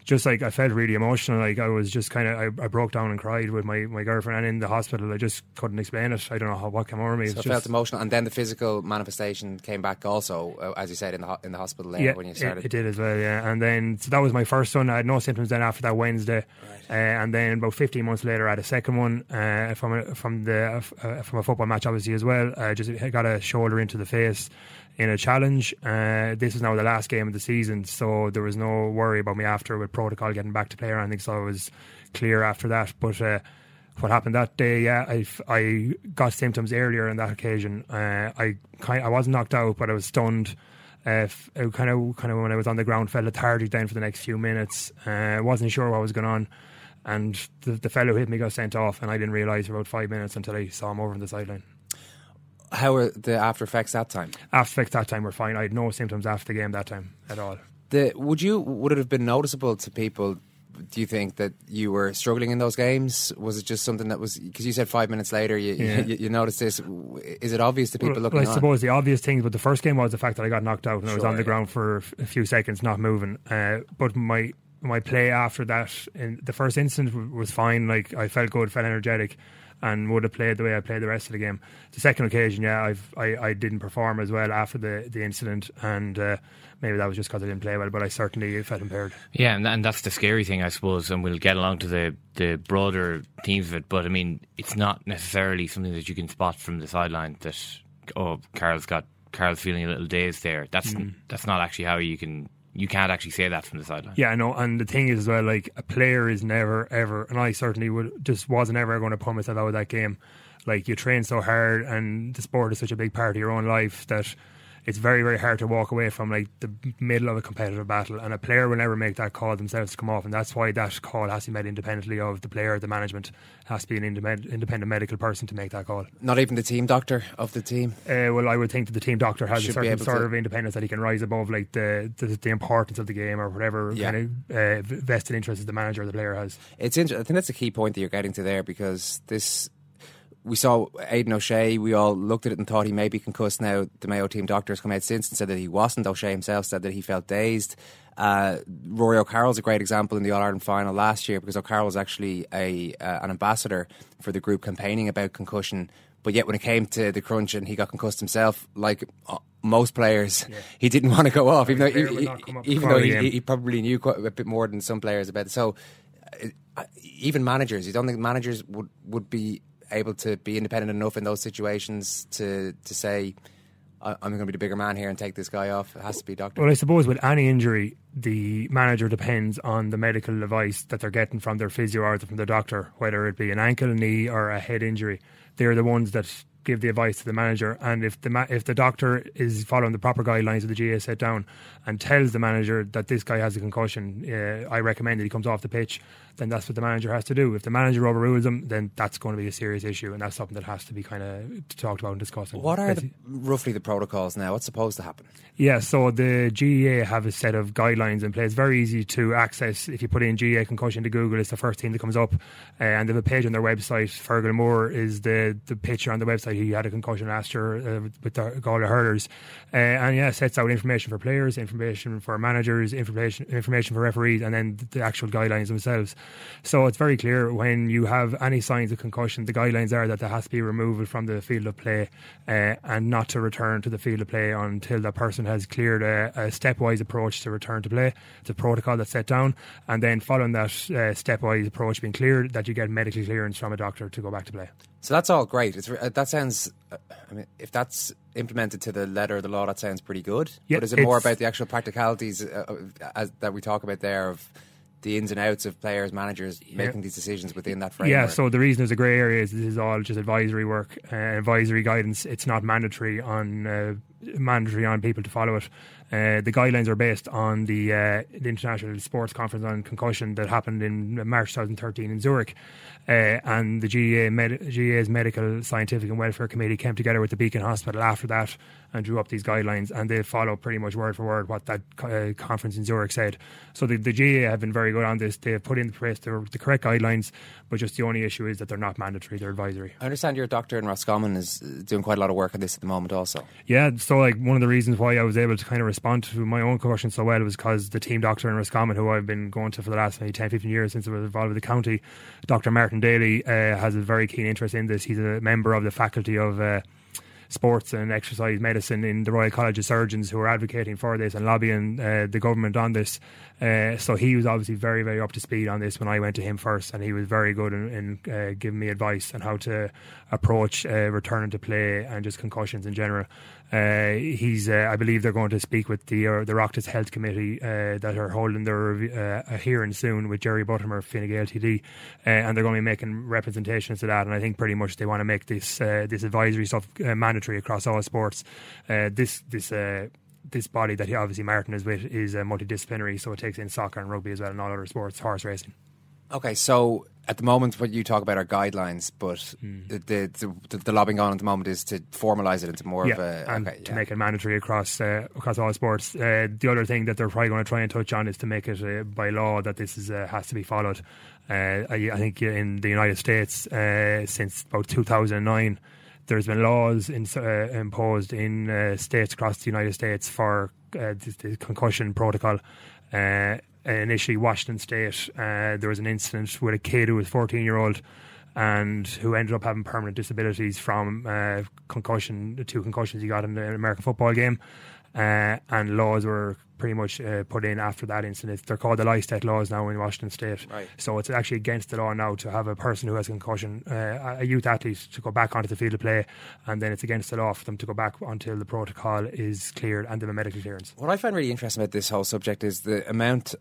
Just like I felt really emotional, like I was just kind of I, I broke down and cried with my, my girlfriend, and in the hospital, I just couldn't explain it. I don't know how what came over me. So it felt emotional, and then the physical manifestation came back also, uh, as you said in the ho- in the hospital there yeah, when you it- started. It, did as well, yeah. And then so that was my first one. I had no symptoms then after that Wednesday, uh, and then about 15 months later, I had a second one uh, from a, from the uh, from a football match, obviously as well. I just got a shoulder into the face in a challenge. Uh, this is now the last game of the season, so there was no worry about me after with protocol getting back to play or anything. So I was clear after that, but. Uh, what happened that day? Yeah, I, I got symptoms earlier on that occasion. Uh, I kind I wasn't knocked out, but I was stunned. Uh, kind of kind of when I was on the ground, felt lethargic then for the next few minutes. Uh, wasn't sure what was going on, and the, the fellow who hit me got sent off, and I didn't realise for about five minutes until I saw him over on the sideline. How were the after effects that time? After effects that time were fine. I had no symptoms after the game that time at all. The, would you would it have been noticeable to people? Do you think that you were struggling in those games? Was it just something that was because you said five minutes later you, Yeah. you you noticed this? Is it obvious to people well, looking well, I on? suppose the obvious things, but the first game was the fact that I got knocked out and I was on the yeah. ground for a few seconds, not moving. Uh, but my my play after that, in the first w- was fine. Like I felt good, felt energetic, and would have played the way I played the rest of the game. The second occasion, yeah, I've, I I didn't perform as well after the the incident, and uh, maybe that was just because I didn't play well. But I certainly felt impaired. Yeah, and, and that's the scary thing, I suppose, and we'll get along to the, the broader themes of it. But I mean, it's not necessarily something that you can spot from the sideline that oh, Karol's got Karol's feeling a little dazed there. That's Mm. that's not actually how you can you can't actually say that from the sideline. Yeah, I know. And the thing is, as well, like a player is never ever, and I certainly would just wasn't ever going to put myself out of that game. Like you train so hard, and the sport is such a big part of your own life that it's very, very hard to walk away from like the middle of a competitive battle. And a player will never make that call themselves to come off, and that's why that call has to be made independently of the player. The management has to be an independent, independent medical person to make that call. Not even the team doctor of the team. Uh, well, I would think that the team doctor has Should a certain sort to- of independence that he can rise above, like the the, the importance of the game or whatever Yeah. kind of uh, vested interest the manager or the player has. It's inter- I think that's a key point that you're getting to there because this. We saw Aidan O'Shea. We all looked at it and thought he may be concussed. Now the Mayo team doctor has come out since and said that he wasn't. O'Shea himself said that he felt dazed. Uh, Rory O'Carroll's a great example in the All Ireland final last year because O'Carroll was actually a uh, an ambassador for the group campaigning about concussion. But yet, when it came to the crunch and he got concussed himself, like uh, most players, he didn't want to go off, even though, he- up even though he, he probably knew quite a bit more than some players about it. So, uh, even managers, you don't think managers would, would be able to be independent enough in those situations to to say, "I- "I'm going to be the bigger man here and take this guy off." It has to be doctor. Well, I suppose with any injury, the manager depends on the medical advice that they're getting from their physio or from the doctor, whether it be an ankle, knee, or a head injury. They're the ones that give the advice to the manager, and if the ma- if the doctor is following the proper guidelines that the GAA set down and tells the manager that this guy has a concussion, uh, I recommend that he comes off the pitch. Then that's what the manager has to do. If the manager overrules him, then that's going to be a serious issue, and that's something that has to be kind of talked about and discussed. What are the, roughly the protocols now? What's supposed to happen? Yeah, so the GAA have a set of guidelines in place. Very easy to access. If you put in GAA concussion to Google, it's the first thing that comes up. Uh, and they have a page on their website. Fergal Moore is the, the picture on the website. He had a concussion last year uh, with the Galway Hurlers. Uh, and yeah, sets out information for players, information for managers, information information for referees, and then the actual guidelines themselves. So it's very clear when you have any signs of concussion, the guidelines are that there has to be removal from the field of play uh, and not to return to the field of play until that person has cleared a, a stepwise approach to return to play. It's a protocol that's set down, and then following that uh, stepwise approach being cleared, that you get medical clearance from a doctor to go back to play. So that's all great. It's, uh, that sounds. Uh, I mean, if that's implemented to the letter of the law, that sounds pretty good. Yeah, but is it more about the actual practicalities uh, as, that we talk about there of the ins and outs of players, managers making these decisions within that framework? Yeah, so the reason there's a grey area is this is all just advisory work, uh, advisory guidance. It's not mandatory on uh, mandatory on people to follow it. Uh, the guidelines are based on the, uh, the International Sports Conference on Concussion that happened in March 2013 in Zurich. Uh, and the GAA Med- GAA's Medical, Scientific and Welfare Committee came together with the Beacon Hospital after that and drew up these guidelines, and they follow pretty much word for word what that uh, conference in Zurich said. So the, the GAA have been very good on this. They have put in place the, the correct guidelines, but just the only issue is that they're not mandatory; they're advisory. I understand your doctor in Roscommon is uh, doing quite a lot of work on this at the moment, also. Yeah, so like one of the reasons why I was able to kind of respond to my own question so well was because the team doctor in Roscommon, who I've been going to for the last maybe 10, 15 years since I was involved with the county, Dr. Martin Daly, uh, has a very keen interest in this. He's a member of the faculty of. Uh, sports and exercise medicine in the Royal College of Surgeons who are advocating for this and lobbying uh, the government on this. Uh, so he was obviously very, very up to speed on this when I went to him first, and he was very good in, in uh, giving me advice on how to approach uh, returning to play and just concussions in general. Uh, he's, uh, I believe, they're going to speak with the uh, the Oireachtas Health Committee uh, that are holding their uh, hearing soon with Jerry Buttimer, Fine Gael TD, uh, and they're going to be making representations to that. And I think pretty much they want to make this uh, this advisory stuff uh, mandatory across all sports. This this. This body that he obviously Martin is with is multidisciplinary, so it takes in soccer and rugby as well and all other sports, horse racing. Okay, so at the moment, what you talk about are guidelines, but Hmm. the, the, the lobbying on at the moment is to formalise it into more yeah, of a and okay, to yeah. make it mandatory across uh, across all sports. Uh, the other thing that they're probably going to try and touch on is to make it uh, by law that this is uh, has to be followed. Uh, I, I think in the United States uh, since about 2009. There's been laws in, uh, imposed in uh, states across the United States for uh, the, the concussion protocol. Uh, initially, Washington State, uh, there was an incident with a kid who was 14 year old and who ended up having permanent disabilities from uh, concussion, the two concussions he got in the American football game. Uh, and laws were pretty much uh, put in after that incident. They're called the Lystedt laws now in Washington State. Right. So it's actually against the law now to have a person who has a concussion, uh, a youth athlete, to go back onto the field of play, and then it's against the law for them to go back until the protocol is cleared and a medical clearance. What I find really interesting about this whole subject is the amount.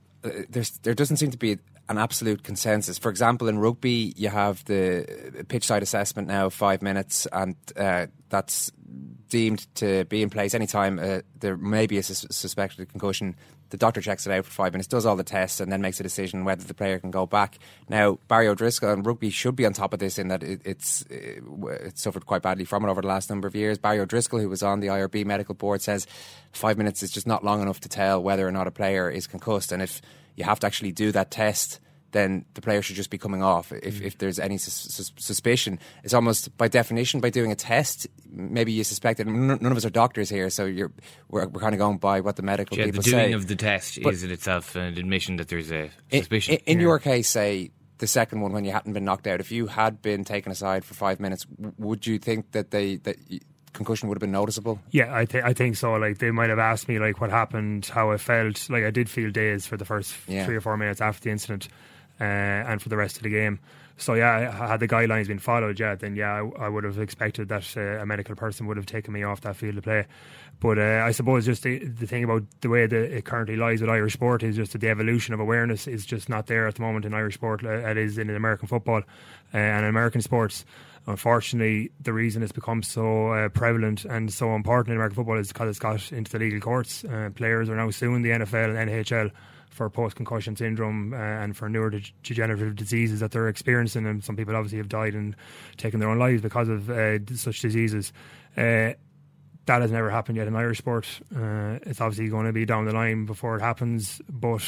There's there doesn't seem to be an absolute consensus. For example, in rugby, you have the pitch side assessment now, five minutes, and uh, that's deemed to be in place anytime uh, there may be a sus- suspected concussion. The doctor checks it out for five minutes, does all the tests, and then makes a decision whether the player can go back. Now, Barry O'Driscoll and rugby should be on top of this in that it, it's uh, it suffered quite badly from it over the last number of years. Barry O'Driscoll, who was on the IRB medical board, says five minutes is just not long enough to tell whether or not a player is concussed, and if you have to actually do that test then the player should just be coming off. If, mm. if there's any sus- sus- suspicion, it's almost by definition by doing a test. Maybe you suspect it. None none of us are doctors here, so you're we're, we're kind of going by what the medical Yeah, people the doing say. of the test But is in itself an admission that there's a suspicion. In, in your case, say the second one when you hadn't been knocked out, if you had been taken aside for five minutes, would you think that they that y- concussion would have been noticeable? Yeah, I think I think so. Like they might have asked me like what happened, how I felt. Like I did feel dazed for the first Yeah. three or four minutes after the incident, uh, and for the rest of the game. So yeah, had the guidelines been followed, yeah, then yeah, I, I would have expected that uh, a medical person would have taken me off that field of play. But uh, I suppose just the, the thing about the way that it currently lies with Irish sport is just that the evolution of awareness is just not there at the moment in Irish sport. uh, It is in American football uh, and in American sports. Unfortunately, the reason it's become so uh, prevalent and so important in American football is because it's got into the legal courts. Uh, players are now suing the NFL and NHL for post concussion syndrome uh, and for neurodegenerative diseases that they're experiencing. And some people obviously have died and taken their own lives because of uh, such diseases. Uh, that has never happened yet in Irish sport. Uh, it's obviously going to be down the line before it happens, but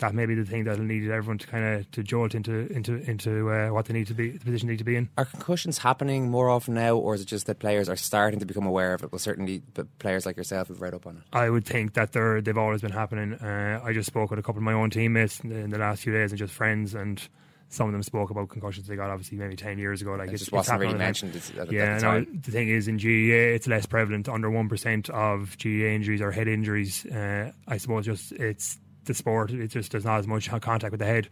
that may be the thing that'll need everyone to kind of to jolt into into into uh, what they need to be, the position they need to be in. Are concussions happening more often now, or is it just that players are starting to become aware of it? Well, certainly, but players like yourself have read up on it. I would think that they're they've always been happening. Uh, I just spoke with a couple of my own teammates in the, in the last few days and just friends, and some of them spoke about concussions they got obviously maybe ten years ago. Like It it's, just it's wasn't really all the time. mentioned yeah, the no, the thing is in GAA it's less prevalent. Under one percent of GAA injuries are head injuries. Uh, I suppose just it's the sport. It just does not as much contact with the head.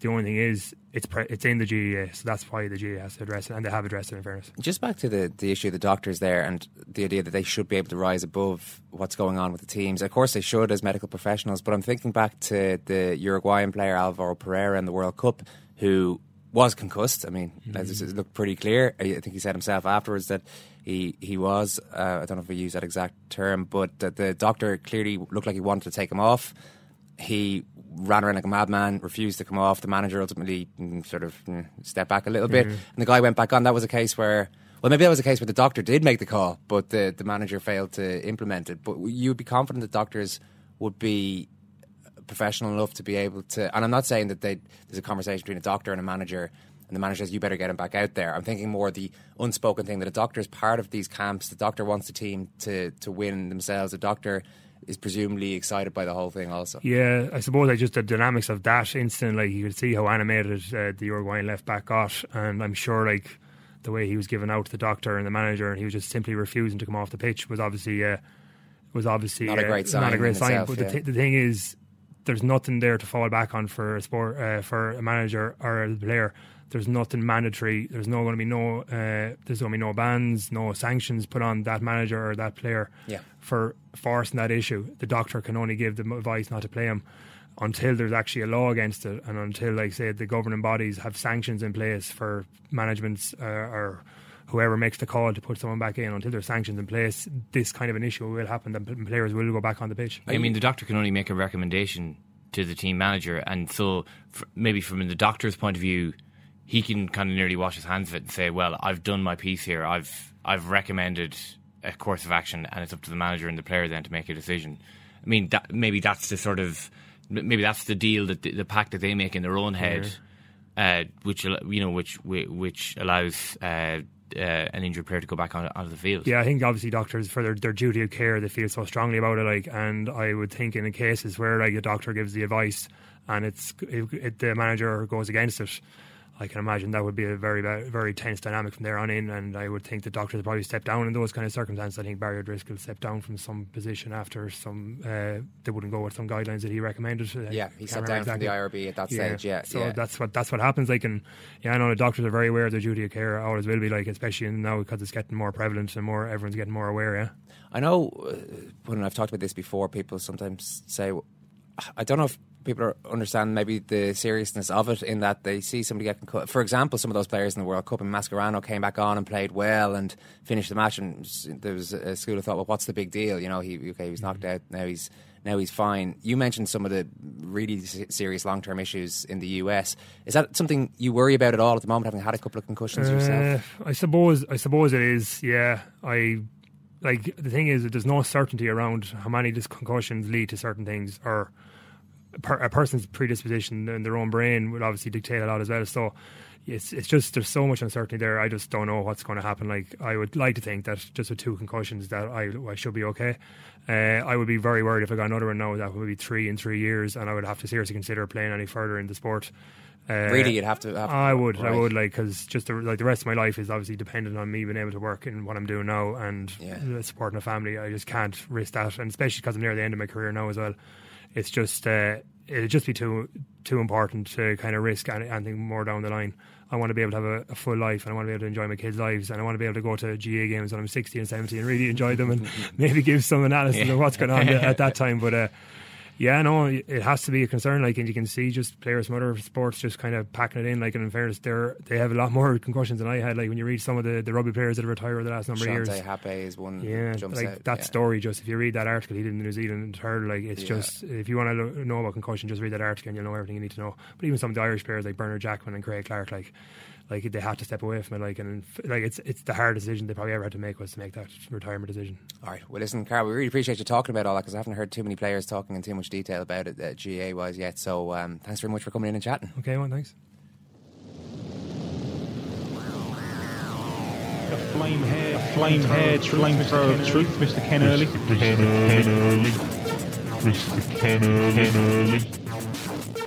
The only thing is it's pre- it's in the GAA, so that's why the GAA has to address it, and they have addressed it. In fairness. Just back to the, the issue of the doctors there and the idea that they should be able to rise above what's going on with the teams. Of course, they should as medical professionals, but I'm thinking back to the Uruguayan player Alvaro Pereira in the World Cup who was concussed. I mean, as it looked pretty clear. I think he said himself afterwards that he he was. Uh, I don't know if we use that exact term, but the doctor clearly looked like he wanted to take him off. He ran around like a madman, refused to come off. The manager ultimately mm, sort of mm, stepped back a little bit, Mhm. and the guy went back on. That was a case where. Well, maybe that was a case where the doctor did make the call, but the, the manager failed to implement it. But you would be confident that doctors would be professional enough to be able to. And I'm not saying that they, there's a conversation between a doctor and a manager, and the manager says, "You better get him back out there." I'm thinking more the unspoken thing that a doctor is part of these camps. The doctor wants the team to to win themselves. The doctor is presumably excited by the whole thing, also. Yeah, I suppose I just the dynamics of that instant, like you could see how animated uh, the Uruguayan left back got, and I'm sure like the way he was given out to the doctor and the manager, and he was just simply refusing to come off the pitch was obviously uh, was obviously Not a uh, great sign Not a great sign. itself, but yeah. the, th- the thing is, there's nothing there to fall back on for a sport uh, for a manager or a player. There's nothing mandatory. There's no going to be no. Uh, there's going to be no bans, no sanctions put on that manager or that player Yeah. for forcing that issue. The doctor can only give them advice not to play him until there's actually a law against it, and until, like say, the governing bodies have sanctions in place for managements uh, or whoever makes the call to put someone back in. Until there's sanctions in place, this kind of an issue will happen. The players will go back on the pitch. I mean, the doctor can only make a recommendation to the team manager, and so f- maybe from the doctor's point of view, he can kind of nearly wash his hands of it and say, "Well, I've done my piece here. I've I've recommended a course of action, and it's up to the manager and the player then to make a decision." I mean, that, maybe that's the sort of maybe that's the deal that the, the pact that they make in their own head, uh, which you know, which which allows. Uh, uh, an injured player to go back on onto the field. Yeah, I think obviously doctors for their, their duty of care they feel so strongly about it. Like, and I would think in the cases where like a doctor gives the advice and it's it, it, the manager goes against it, I can imagine that would be a very very tense dynamic from there on in. And I would think the doctors would probably step down in those kind of circumstances. I think Barry O'Driscoll stepped down from some position after some uh, they wouldn't go with some guidelines that he recommended. Yeah, he stepped down from the IRB at that stage, yeah, so yeah. that's what that's what happens. Like, and yeah, I know the doctors are very aware of their duty of care. Always will be like, especially now because it's getting more prevalent and more everyone's getting more aware. Yeah. I know uh, when I've talked about this before, people sometimes say, I don't know if people are, understand maybe the seriousness of it in that they see somebody getting cut. For example, some of those players in the World Cup, and Mascherano came back on and played well and finished the match, and there was a school of thought, well, what's the big deal? You know, he okay, he was knocked out, now he's now he's fine. You mentioned some of the really serious long term issues in the US. Is that something you worry about at all at the moment, having had a couple of concussions yourself? Uh, I suppose. I suppose it is. Yeah. I like the thing is there's no certainty around how many these concussions lead to certain things, or a, a person's predisposition in their own brain would obviously dictate a lot as well. So. It's it's just there's so much uncertainty there. I just don't know what's going to happen. Like I would like to think that just with two concussions that I I should be okay. Uh, I would be very worried if I got another one now. That would be three in three years, and I would have to seriously consider playing any further in the sport. Uh, Really, you'd have to- have to- I would. I would like because just the, like the rest of my life is obviously dependent on me being able to work in what I'm doing now and uh, supporting a family. I just can't risk that, and especially because I'm near the end of my career now as well. It's just uh, it'd just be too too important to kind of risk anything more down the line. I want to be able to have a, a full life, and I want to be able to enjoy my kids' lives, and I want to be able to go to GAA games when I'm 60 and 70 and really enjoy them, and maybe give some analysis Yeah. of what's going on at that time. But uh, yeah, no, it has to be a concern. Like, and you can see just players from other sports just kind of packing it in. Like, and in fairness, they're they have a lot more concussions than I had. Like when you read some of the, the rugby players that have retired over the last number of years. Shontayne Hape is one Yeah, like out. that yeah. story. Just if you read that article he did in the New Zealand Herald, like it's Yeah. just if you want to lo- know about concussion, just read that article and you'll know everything you need to know. But even some of the Irish players like Bernard Jackman and Craig Clarke, like like they have to step away from it. Like and like it's it's the hard decision they probably ever had to make was to make that retirement decision. All right. Well, listen, Karol, we really appreciate you talking about all that because I haven't heard too many players talking in too much detail about it uh, GAA wise yet. So um, thanks very much for coming in and chatting. Okay, well, thanks. A flame hair, a flame hair, flamethrower of truth, Mr. Ken Early. Mr. Ken Early. Mr. Ken Early.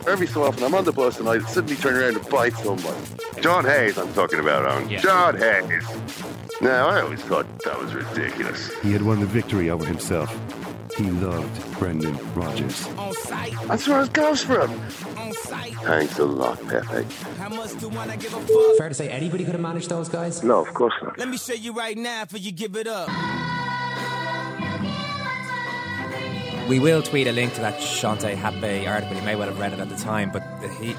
Every so often, I'm on the bus and I suddenly turn around and bite somebody. John Hayes, I'm talking about, Aaron. Yeah. John Hayes. Now, I always thought that was ridiculous. He had won the victory over himself. He loved Brendan Rodgers. That's where it goes from. Thanks a lot, Pepe. Fair to say anybody could have managed those guys? No, of course not. Let me show you right now for you give it up. We will tweet a link to that Shontayne Hape article. You may well have read it at the time, but he,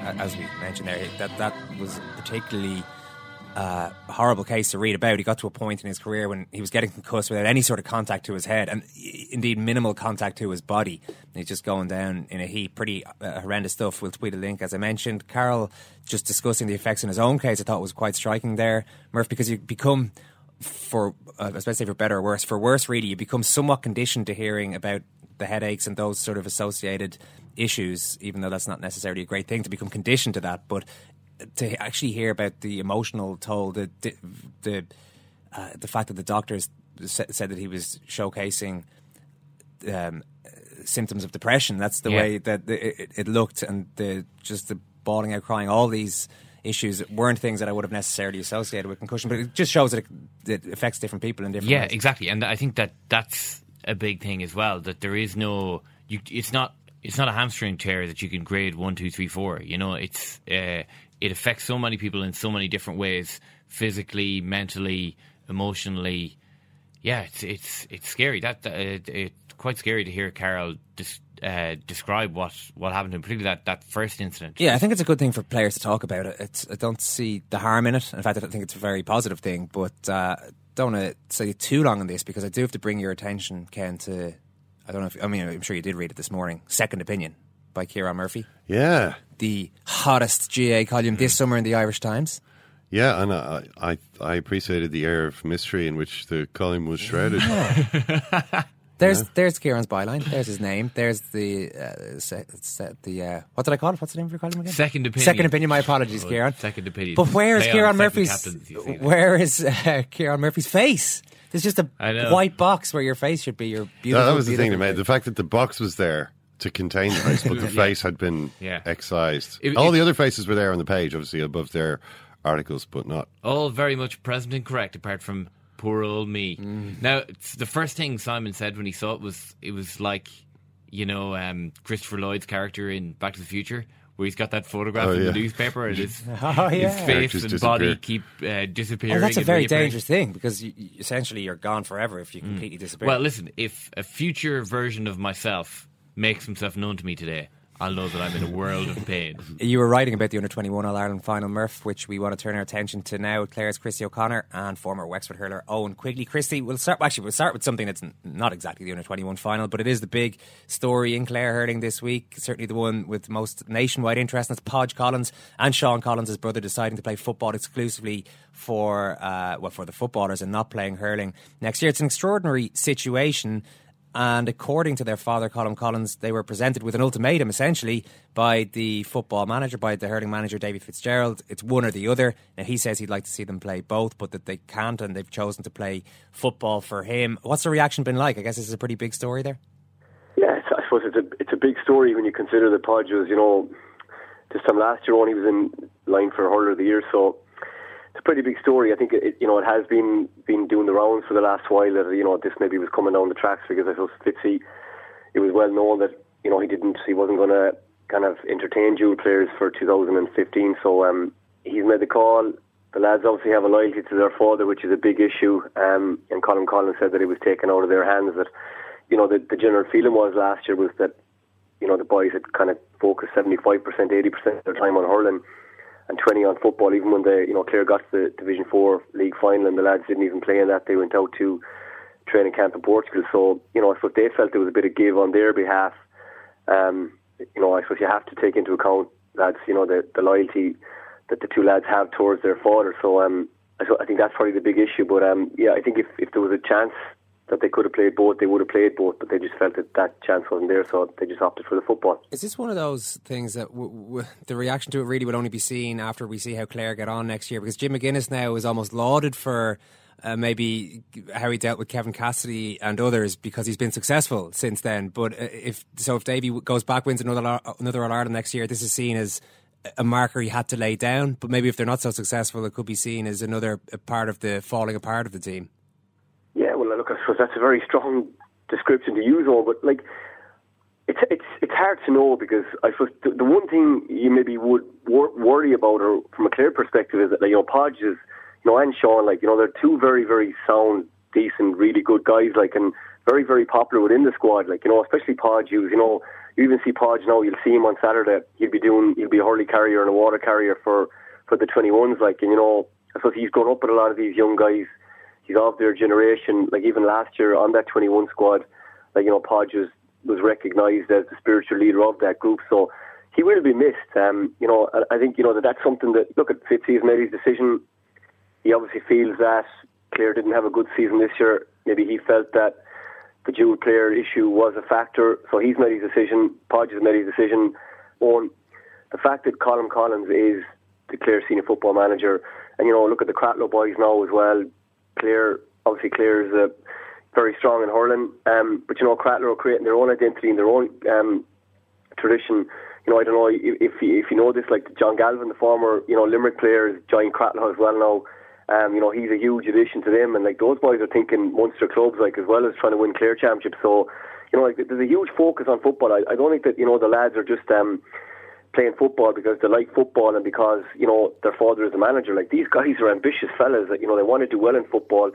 as we mentioned there, that that was particularly uh, horrible case to read about. He got to a point in his career when he was getting concussed without any sort of contact to his head, and indeed minimal contact to his body. He's just going down in a heap. Pretty uh, horrendous stuff. We'll tweet a link, as I mentioned. Karol just discussing the effects in his own case. I thought was quite striking there, Murph, because you become for uh, especially for better or worse. For worse, really, you become somewhat conditioned to hearing about the headaches and those sort of associated issues. Even though that's not necessarily a great thing to become conditioned to that, but to actually hear about the emotional toll, the the the, uh, the fact that the doctors said that he was showcasing um, symptoms of depression. That's the Yeah. way that it, it looked, and the just the bawling out, crying. All these issues weren't things that I would have necessarily associated with concussion, but it just shows that it, it affects different people in different ways. Yeah, ways. exactly, and I think that that's a big thing as well. That there is no, you, it's not, it's not a hamstring tear that you can grade one, two, three, four. You know, it's uh, it affects so many people in so many different ways, physically, mentally, emotionally. Yeah, it's it's it's scary. That, that it, it's quite scary to hear Karol dis, uh, describe what what happened to him, particularly that that first incident. Yeah, I think it's a good thing for players to talk about it. It's, I don't see the harm in it. In fact, I think it's a very positive thing. But uh, don't want to say too long on this because I do have to bring your attention, Ken, to I don't know if I mean I'm sure you did read it this morning. Second Opinion by Ciarán Murphy, Yeah, the hottest GAA column this summer in the Irish Times. yeah, and I, I I appreciated the air of mystery in which the column was shrouded. There's Yeah. there's Ciarán's byline. There's his name. There's the uh, se- se- the uh, what did I call it? What's the name of your column again? Second opinion. Second opinion. My apologies, Oh, Ciarán. second opinion. But where is Ciarán Murphy's? captains, you see that. Where is uh, Ciarán Murphy's face? There's just a white box where your face should be. Your No, beautiful. that was the thing to me. The fact that the box was there to contain the face, but the Yeah. face had been Yeah. excised. It- All it- the other faces were there on the page, obviously above their articles, but not. all very much present and correct, apart from poor old me. Mm. Now, the first thing Simon said when he saw it was it was like, you know, um, Christopher Lloyd's character in Back to the Future, where he's got that photograph Oh, in yeah. the newspaper and his, Oh, yeah. his face Characters and body keep uh, disappearing. Oh, that's a very dangerous thing because you, you- essentially you're gone forever if you completely disappear. Mm. Well, listen, if a future version of myself makes himself known to me today, I'll know that I'm in a world of pain. You were writing about the under 21 All Ireland final, Murph, which we want to turn our attention to now. Clare's Christy O'Connor and former Wexford hurler Eoin Quigley. Christy, we'll start, actually, we'll start with something that's not exactly the under 21 final, but it is the big story in Clare hurling this week. Certainly the one with most nationwide interest. That's Podge Collins and Sean Collins, his brother, deciding to play football exclusively for, uh, well, for the footballers and not playing hurling next year. It's an extraordinary situation. And according to their father, Colm Collins, they were presented with an ultimatum essentially by the football manager, by the hurling manager, David Fitzgerald. It's one or the other. Now, he says he'd like to see them play both, but that they can't, and they've chosen to play football for him. What's the reaction been like? I guess this is a pretty big story there. Yeah, I suppose it's a it's a big story when you consider Podge was, you know, this time last year on he was in line for hurler of the year, so it's a pretty big story. I think it, you know it has been been doing the rounds for the last while that you know this maybe was coming down the tracks because I suppose Fitzy, it was well known that you know he didn't he wasn't going to kind of entertain dual players for 2015, so um, he's made the call. The lads obviously have a loyalty to their father, which is a big issue. Um, and Colm Collins said that it was taken out of their hands. That you know the, the general feeling was last year was that you know the boys had kind of focused 75%, 80% of their time on hurling and 20 on football. Even when they, you know Clare got to the Division Four league final and the lads didn't even play in that, they went out to training camp in Portugal. So you know I suppose they felt there was a bit of give on their behalf. Um, you know I suppose you have to take into account lads. You know the the loyalty that the two lads have towards their father. So um, I, so I think that's probably the big issue. But um, yeah, I think if if there was a chance that they could have played both, they would have played both, but they just felt that that chance wasn't there, so they just opted for the football. Is this one of those things that w- w- the reaction to it really would only be seen after we see how Clare get on next year? Because Jim McGuinness now is almost lauded for uh, maybe how he dealt with Kevin Cassidy and others because he's been successful since then. But uh, if so, if Davy goes back wins another another All Ireland next year, this is seen as a marker he had to lay down. But maybe if they're not so successful, it could be seen as another part of the falling apart of the team. Well, look, I suppose that's a very strong description to use on, but like, it's it's it's hard to know because I suppose the, the one thing you maybe would wor- worry about, or from a Clare perspective, is that like, you know Podge is, you know, and Sean, like you know, they're two very very sound, decent, really good guys, like and very very popular within the squad, like you know, especially Podge, who's you know, you even see Podge now, you'll see him on Saturday, he'll be doing, he'll be a hurley carrier and a water carrier for for the 21s, like and you know. I suppose he's grown up with a lot of these young guys. He's of their generation. Like even last year on that 21 squad, like you know, Podge was, was recognised as the spiritual leader of that group. So he will be missed. Um, you know, I- think you know that that's something that look at Fitzy has made his decision. He obviously feels that Clare didn't have a good season this year. Maybe he felt that the dual Clare issue was a factor, so he's made his decision. Podge has made his decision. On the fact that Colm Collins is the Clare senior football manager, and you know, look at the Cratloe boys now as well. Clare, obviously, Clare is uh, very strong in hurling, um, but you know, Cratloe are creating their own identity and their own um, tradition. You know, I don't know if if you, if you know this, like John Galvin, the former you know Limerick player, has joined Cratloe as well now. Um, you know, he's a huge addition to them, and like those boys are thinking Munster clubs, like as well as trying to win Clare championships. So, you know, like there's a huge focus on football. I, I don't think that you know the lads are just um, playing football because they like football and because you know their father is a manager. Like these guys are ambitious fellas. That you know they want to do well in football.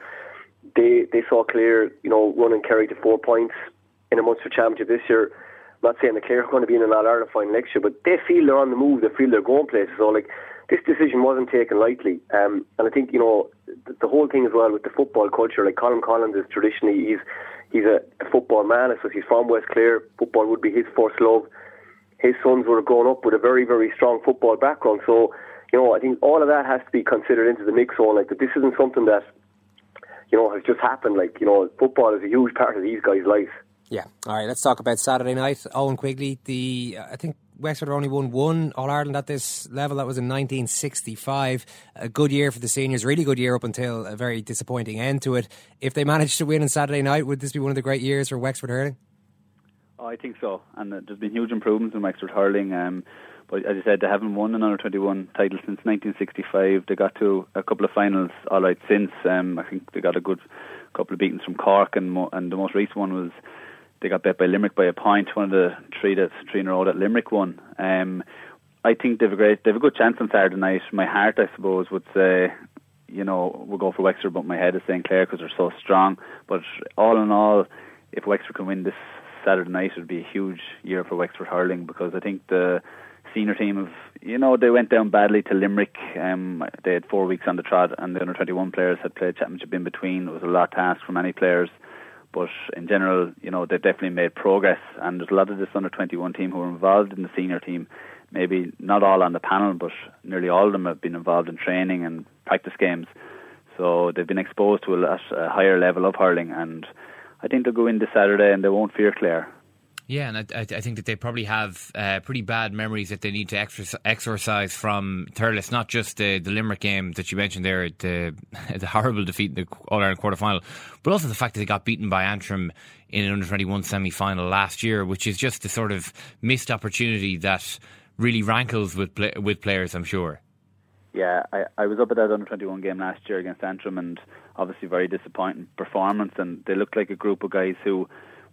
They they saw Clare, you know, run and carry to four points in a Munster championship this year. I'm not saying that Clare are going to be in an All Ireland final next year, but they feel they're on the move. They feel they're going places. So like this decision wasn't taken lightly. Um, and I think you know the, the whole thing as well with the football culture. Like Colm Collins is traditionally he's he's a, a football man. I suppose he's from West Clare. Football would be his first love. His sons would have grown up with a very very strong football background. So you know I think all of that has to be considered into the mix. So like that this isn't something that you know has just happened. Like you know football is a huge part of these guys' life. Yeah. All right. Let's talk about Saturday night. Eoin Quigley. The I think Wexford only won one All Ireland at this level. That was in 1965. A good year for the seniors. Really good year up until a very disappointing end to it. If they managed to win on Saturday night, would this be one of the great years for Wexford hurling? I think so. And there's been huge improvements in Wexford hurling. Um, but as you said, they haven't won an under 21 title since 1965. They got to a couple of finals all right since. Um, I think they got a good couple of beatings from Cork, and mo- and the most recent one was they got bet by Limerick by a point. One of the three that three in a row that Limerick won. Um, I think they've a great, they've a good chance on Saturday night. My heart, I suppose, would say, you know, we'll go for Wexford, but my head is saying Clare because they're so strong. But all in all, if Wexford can win this Saturday night, would be a huge year for Wexford hurling because I think the senior team of, you know, they went down badly to Limerick. Um, they had four weeks on the trot, and the under 21 players had played championship in between. It was a lot to ask for many players. But in general, you know, they've definitely made progress, and there's a lot of this under 21 team who are involved in the senior team. Maybe not all on the panel, but nearly all of them have been involved in training and practice games. So they've been exposed to a, lot, a higher level of hurling, and I think they'll go in this Saturday and they won't fear Clare. Yeah, and I, I think that they probably have uh, pretty bad memories that they need to exorcise, exorcise from Thurles. Not just the, the Limerick game that you mentioned there, the, the horrible defeat in the All Ireland quarter final, but also the fact that they got beaten by Antrim in an under twenty one semi final last year, which is just the sort of missed opportunity that really rankles with play, with players. I'm sure. Yeah, I, I was up at that under 21 game last year against Antrim, and obviously very disappointing performance. And they looked like a group of guys who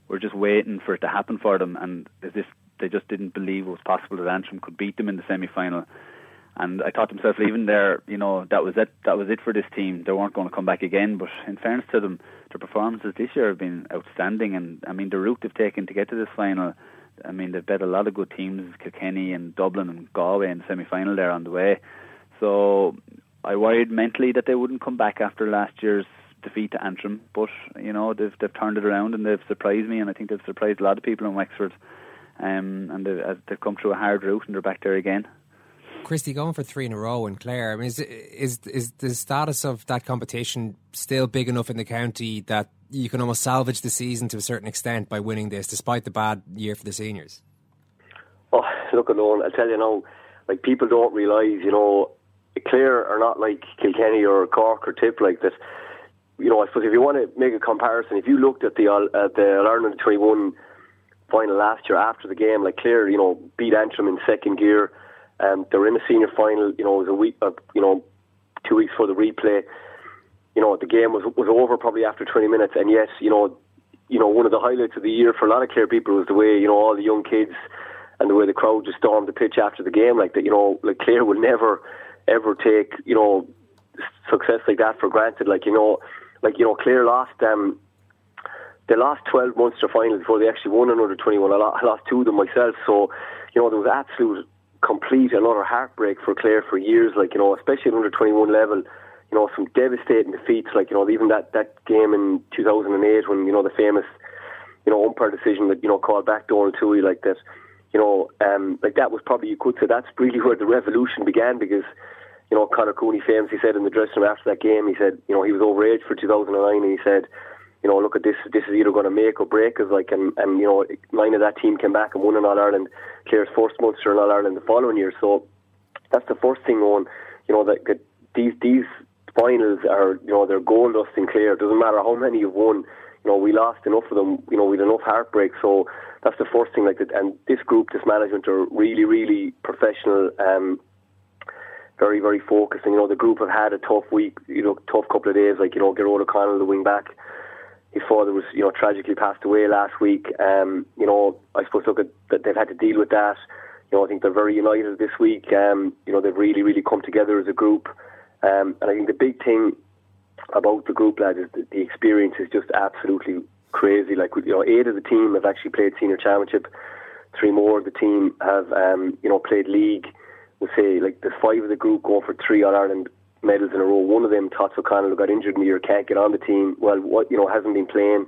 were just waiting for it to happen for them, and if they just didn't believe it was possible that Antrim could beat them in the semi final. And I thought to myself, leaving there, you know, that was it. That was it for this team. They weren't going to come back again. But in fairness to them, their performances this year have been outstanding. And I mean, the route they've taken to get to this final. I mean, they've bet a lot of good teams, Kilkenny and Dublin and Galway in the semi final there on the way. So I worried mentally that they wouldn't come back after last year's defeat to Antrim, but you know they've they've turned it around and they've surprised me, and I think they've surprised a lot of people in Wexford. Um, and they've, they've come through a hard route and they're back there again. Christy going for three in a row in Clare. I mean, is is is the status of that competition still big enough in the county that you can almost salvage the season to a certain extent by winning this, despite the bad year for the seniors? Oh, look alone. I tell you now, like people don't realise, you know, Clare are not like Kilkenny or Cork or Tip like that. You know, I suppose if you want to make a comparison, if you looked at the at the Ireland 21 final last year after the game, like Clare, you know, beat Antrim in second gear. Um, they were in the senior final. You know, it was a week, uh, you know, two weeks for the replay. You know, the game was was over probably after 20 minutes, and yes, you know, you know, one of the highlights of the year for a lot of Clare people was the way you know all the young kids and the way the crowd just stormed the pitch after the game. Like that, you know, like Clare will never ever take you know success like that for granted. Like you know, like you know, Clare lost um they lost 12 Munster finals before they actually won another 21. I I lost two of them myself, so you know there was absolute complete and utter heartbreak for Clare for years. Like you know, especially at under 21 level, you know, some devastating defeats. Like you know, even that that game in 2008 when you know the famous, you know, umpire decision that you know called back Donald Tui like that. You know, um, like that was probably you could say that's really where the revolution began because you know, Connor Cooney famously said in the dressing room after that game, he said, you know, he was overage for 2009, and he said, you know, look at this, this is either going to make or break us. Like, and, and you know, nine of that team came back and won in All Ireland, Clare's first Munster in All Ireland the following year. So that's the first thing on, you know, that, that these these finals are, you know, they're gold dust in Clare. It doesn't matter how many you've won. You know, we lost enough of them. You know, we had enough heartbreak. So that's the first thing. Like that, and this group, this management are really, really professional. Um, very, very focused. And, you know, the group have had a tough week, you know, tough couple of days. Like, you know, Gerard O'Connell, the wing back, his father was, you know, tragically passed away last week. Um, you know, I suppose look at that they've had to deal with that. You know, I think they're very united this week. Um, you know, they've really, really come together as a group. Um, and I think the big thing about the group, lads, is that the experience is just absolutely crazy. Like, you know, eight of the team have actually played senior championship. Three more of the team have, um, you know, played league we'll say like there's five of the group going for three All Ireland medals in a row. One of them, Tots O'Connell, who got injured in the year, can't get on the team. Well, what you know hasn't been playing.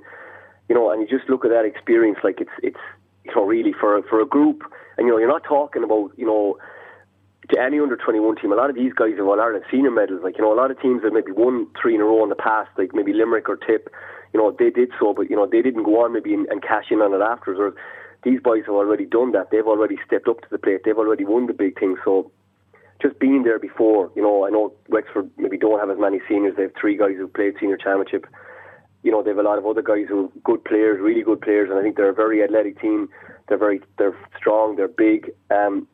You know, and you just look at that experience, like it's it's you know really for for a group, and you know you're not talking about you know to any under 21 team. A lot of these guys have All Ireland senior medals. Like you know, a lot of teams have maybe won three in a row in the past, like maybe Limerick or Tip. You know, they did so, but you know they didn't go on maybe and, and cash in on it afterwards. Or these boys have already done that. They've already stepped up to the plate. They've already won the big thing. So just being there before, you know, I know Wexford maybe don't have as many seniors. They have three guys who've played senior championship. You know, they have a lot of other guys who are good players, really good players, and I think they're a very athletic team. They're very, they're strong, they're big. Um,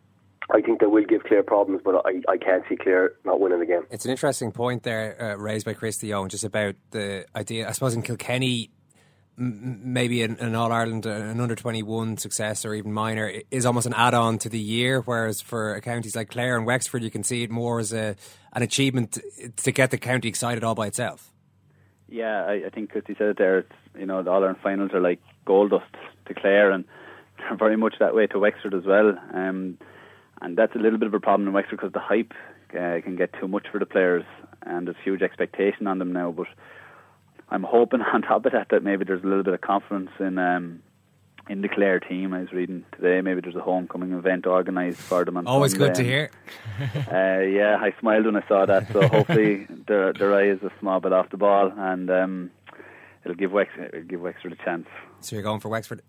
I think they will give Clare problems, but I, I can't see Clare not winning the game. It's an interesting point there uh, raised by Christy Eoin, just about the idea. I suppose in Kilkenny, maybe an, an All Ireland, uh, an under twenty one success or even minor is almost an add on to the year. Whereas for counties like Clare and Wexford, you can see it more as a an achievement to get the county excited all by itself. Yeah, I, I think Christy said it there. You know, the All Ireland finals are like gold dust to Clare, and they're very much that way to Wexford as well. Um, and that's a little bit of a problem in Wexford because the hype uh, can get too much for the players, and there's huge expectation on them now. But I'm hoping on top of that that maybe there's a little bit of confidence in um, in the Clare team. I was reading today maybe there's a homecoming event organised for them. On Always Sunday. good to hear. uh, yeah, I smiled when I saw that. So hopefully their their eye is a small bit off the ball, and um, it'll give Wexford it'll give Wexford a chance. So you're going for Wexford?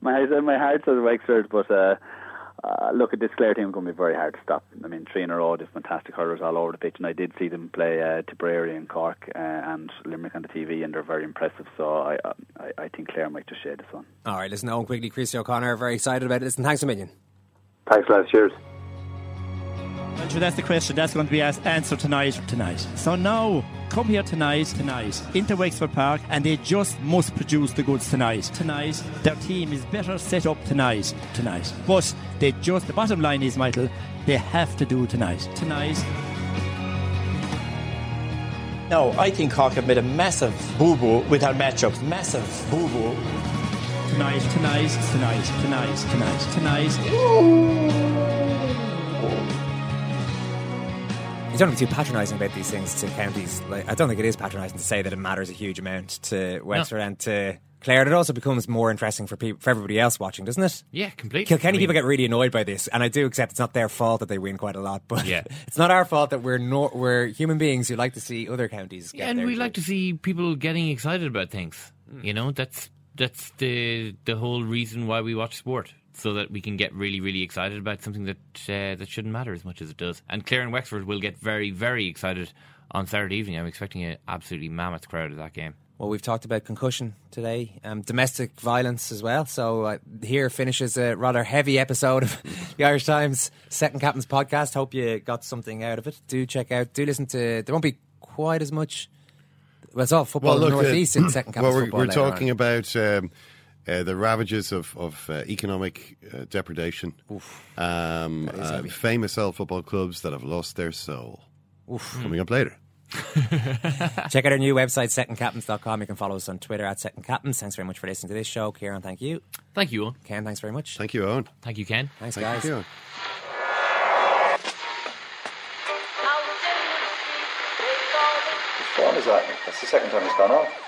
my my heart says Wexford, but uh, uh, look at this Clare team going to be very hard to stop. I mean, three in a row, there's fantastic hurlers all over the pitch, and I did see them play uh, Tipperary and Cork uh, and Limerick on the TV, and they're very impressive. So I, I I think Clare might just shade this one. All right, listen, Eoin quickly, Christy O'Connor, very excited about it. Listen, thanks a million. Thanks, lads. Cheers. Well, sure, that's the question. That's going to be asked, answered tonight. Tonight. So now, come here tonight, tonight, into Wexford Park, and they just must produce the goods tonight. Tonight, their team is better set up tonight. Tonight. But they just, the bottom line is, Michael, they have to do tonight. Tonight. No, I think Cork have made a massive boo boo with our matchups. Massive boo boo. Tonight, tonight, tonight, tonight, tonight, tonight. You don't have to be patronising about these things to counties. Like, I don't think it is patronising to say that it matters a huge amount to Wexford and to Clare. It also becomes more interesting for people, for everybody else watching, doesn't it? Yeah, completely. Kilkenny I mean- people get really annoyed by this, and I do accept it's not their fault that they win quite a lot, but Yeah. it's not our fault that we're no, we're human beings who like to see other counties get Yeah, and we like to see people getting excited about things. Hmm. You know, that's that's the the whole reason why we watch sport, so that we can get really, really excited about something that uh, that shouldn't matter as much as it does. And Clare and Wexford will get very, very excited on Saturday evening. I'm expecting an absolutely mammoth crowd at that game. Well, we've talked about concussion today, um, domestic violence as well. So uh, here finishes a rather heavy episode of the Irish Times Second Captain's podcast. Hope you got something out of it. Do check out, do listen to. There won't be quite as much. Well, it's all football in the look, northeast uh, in Second Captain's well, we're, football. we're later on. talking about um, uh, the ravages of, of uh, economic uh, depredation. Um, uh, famous L football clubs that have lost their soul. Oof. Coming up later. Check out our new website, secondcaptains.com. You can follow us on Twitter at secondcaptains. Thanks very much for listening to this show. Ciarán, thank you. Thank you, Eoin. Ken, thanks very much. Thank you, Eoin. Thank you, Ken. Thanks, Thank guys. you. What is that? That's the second time it's gone off.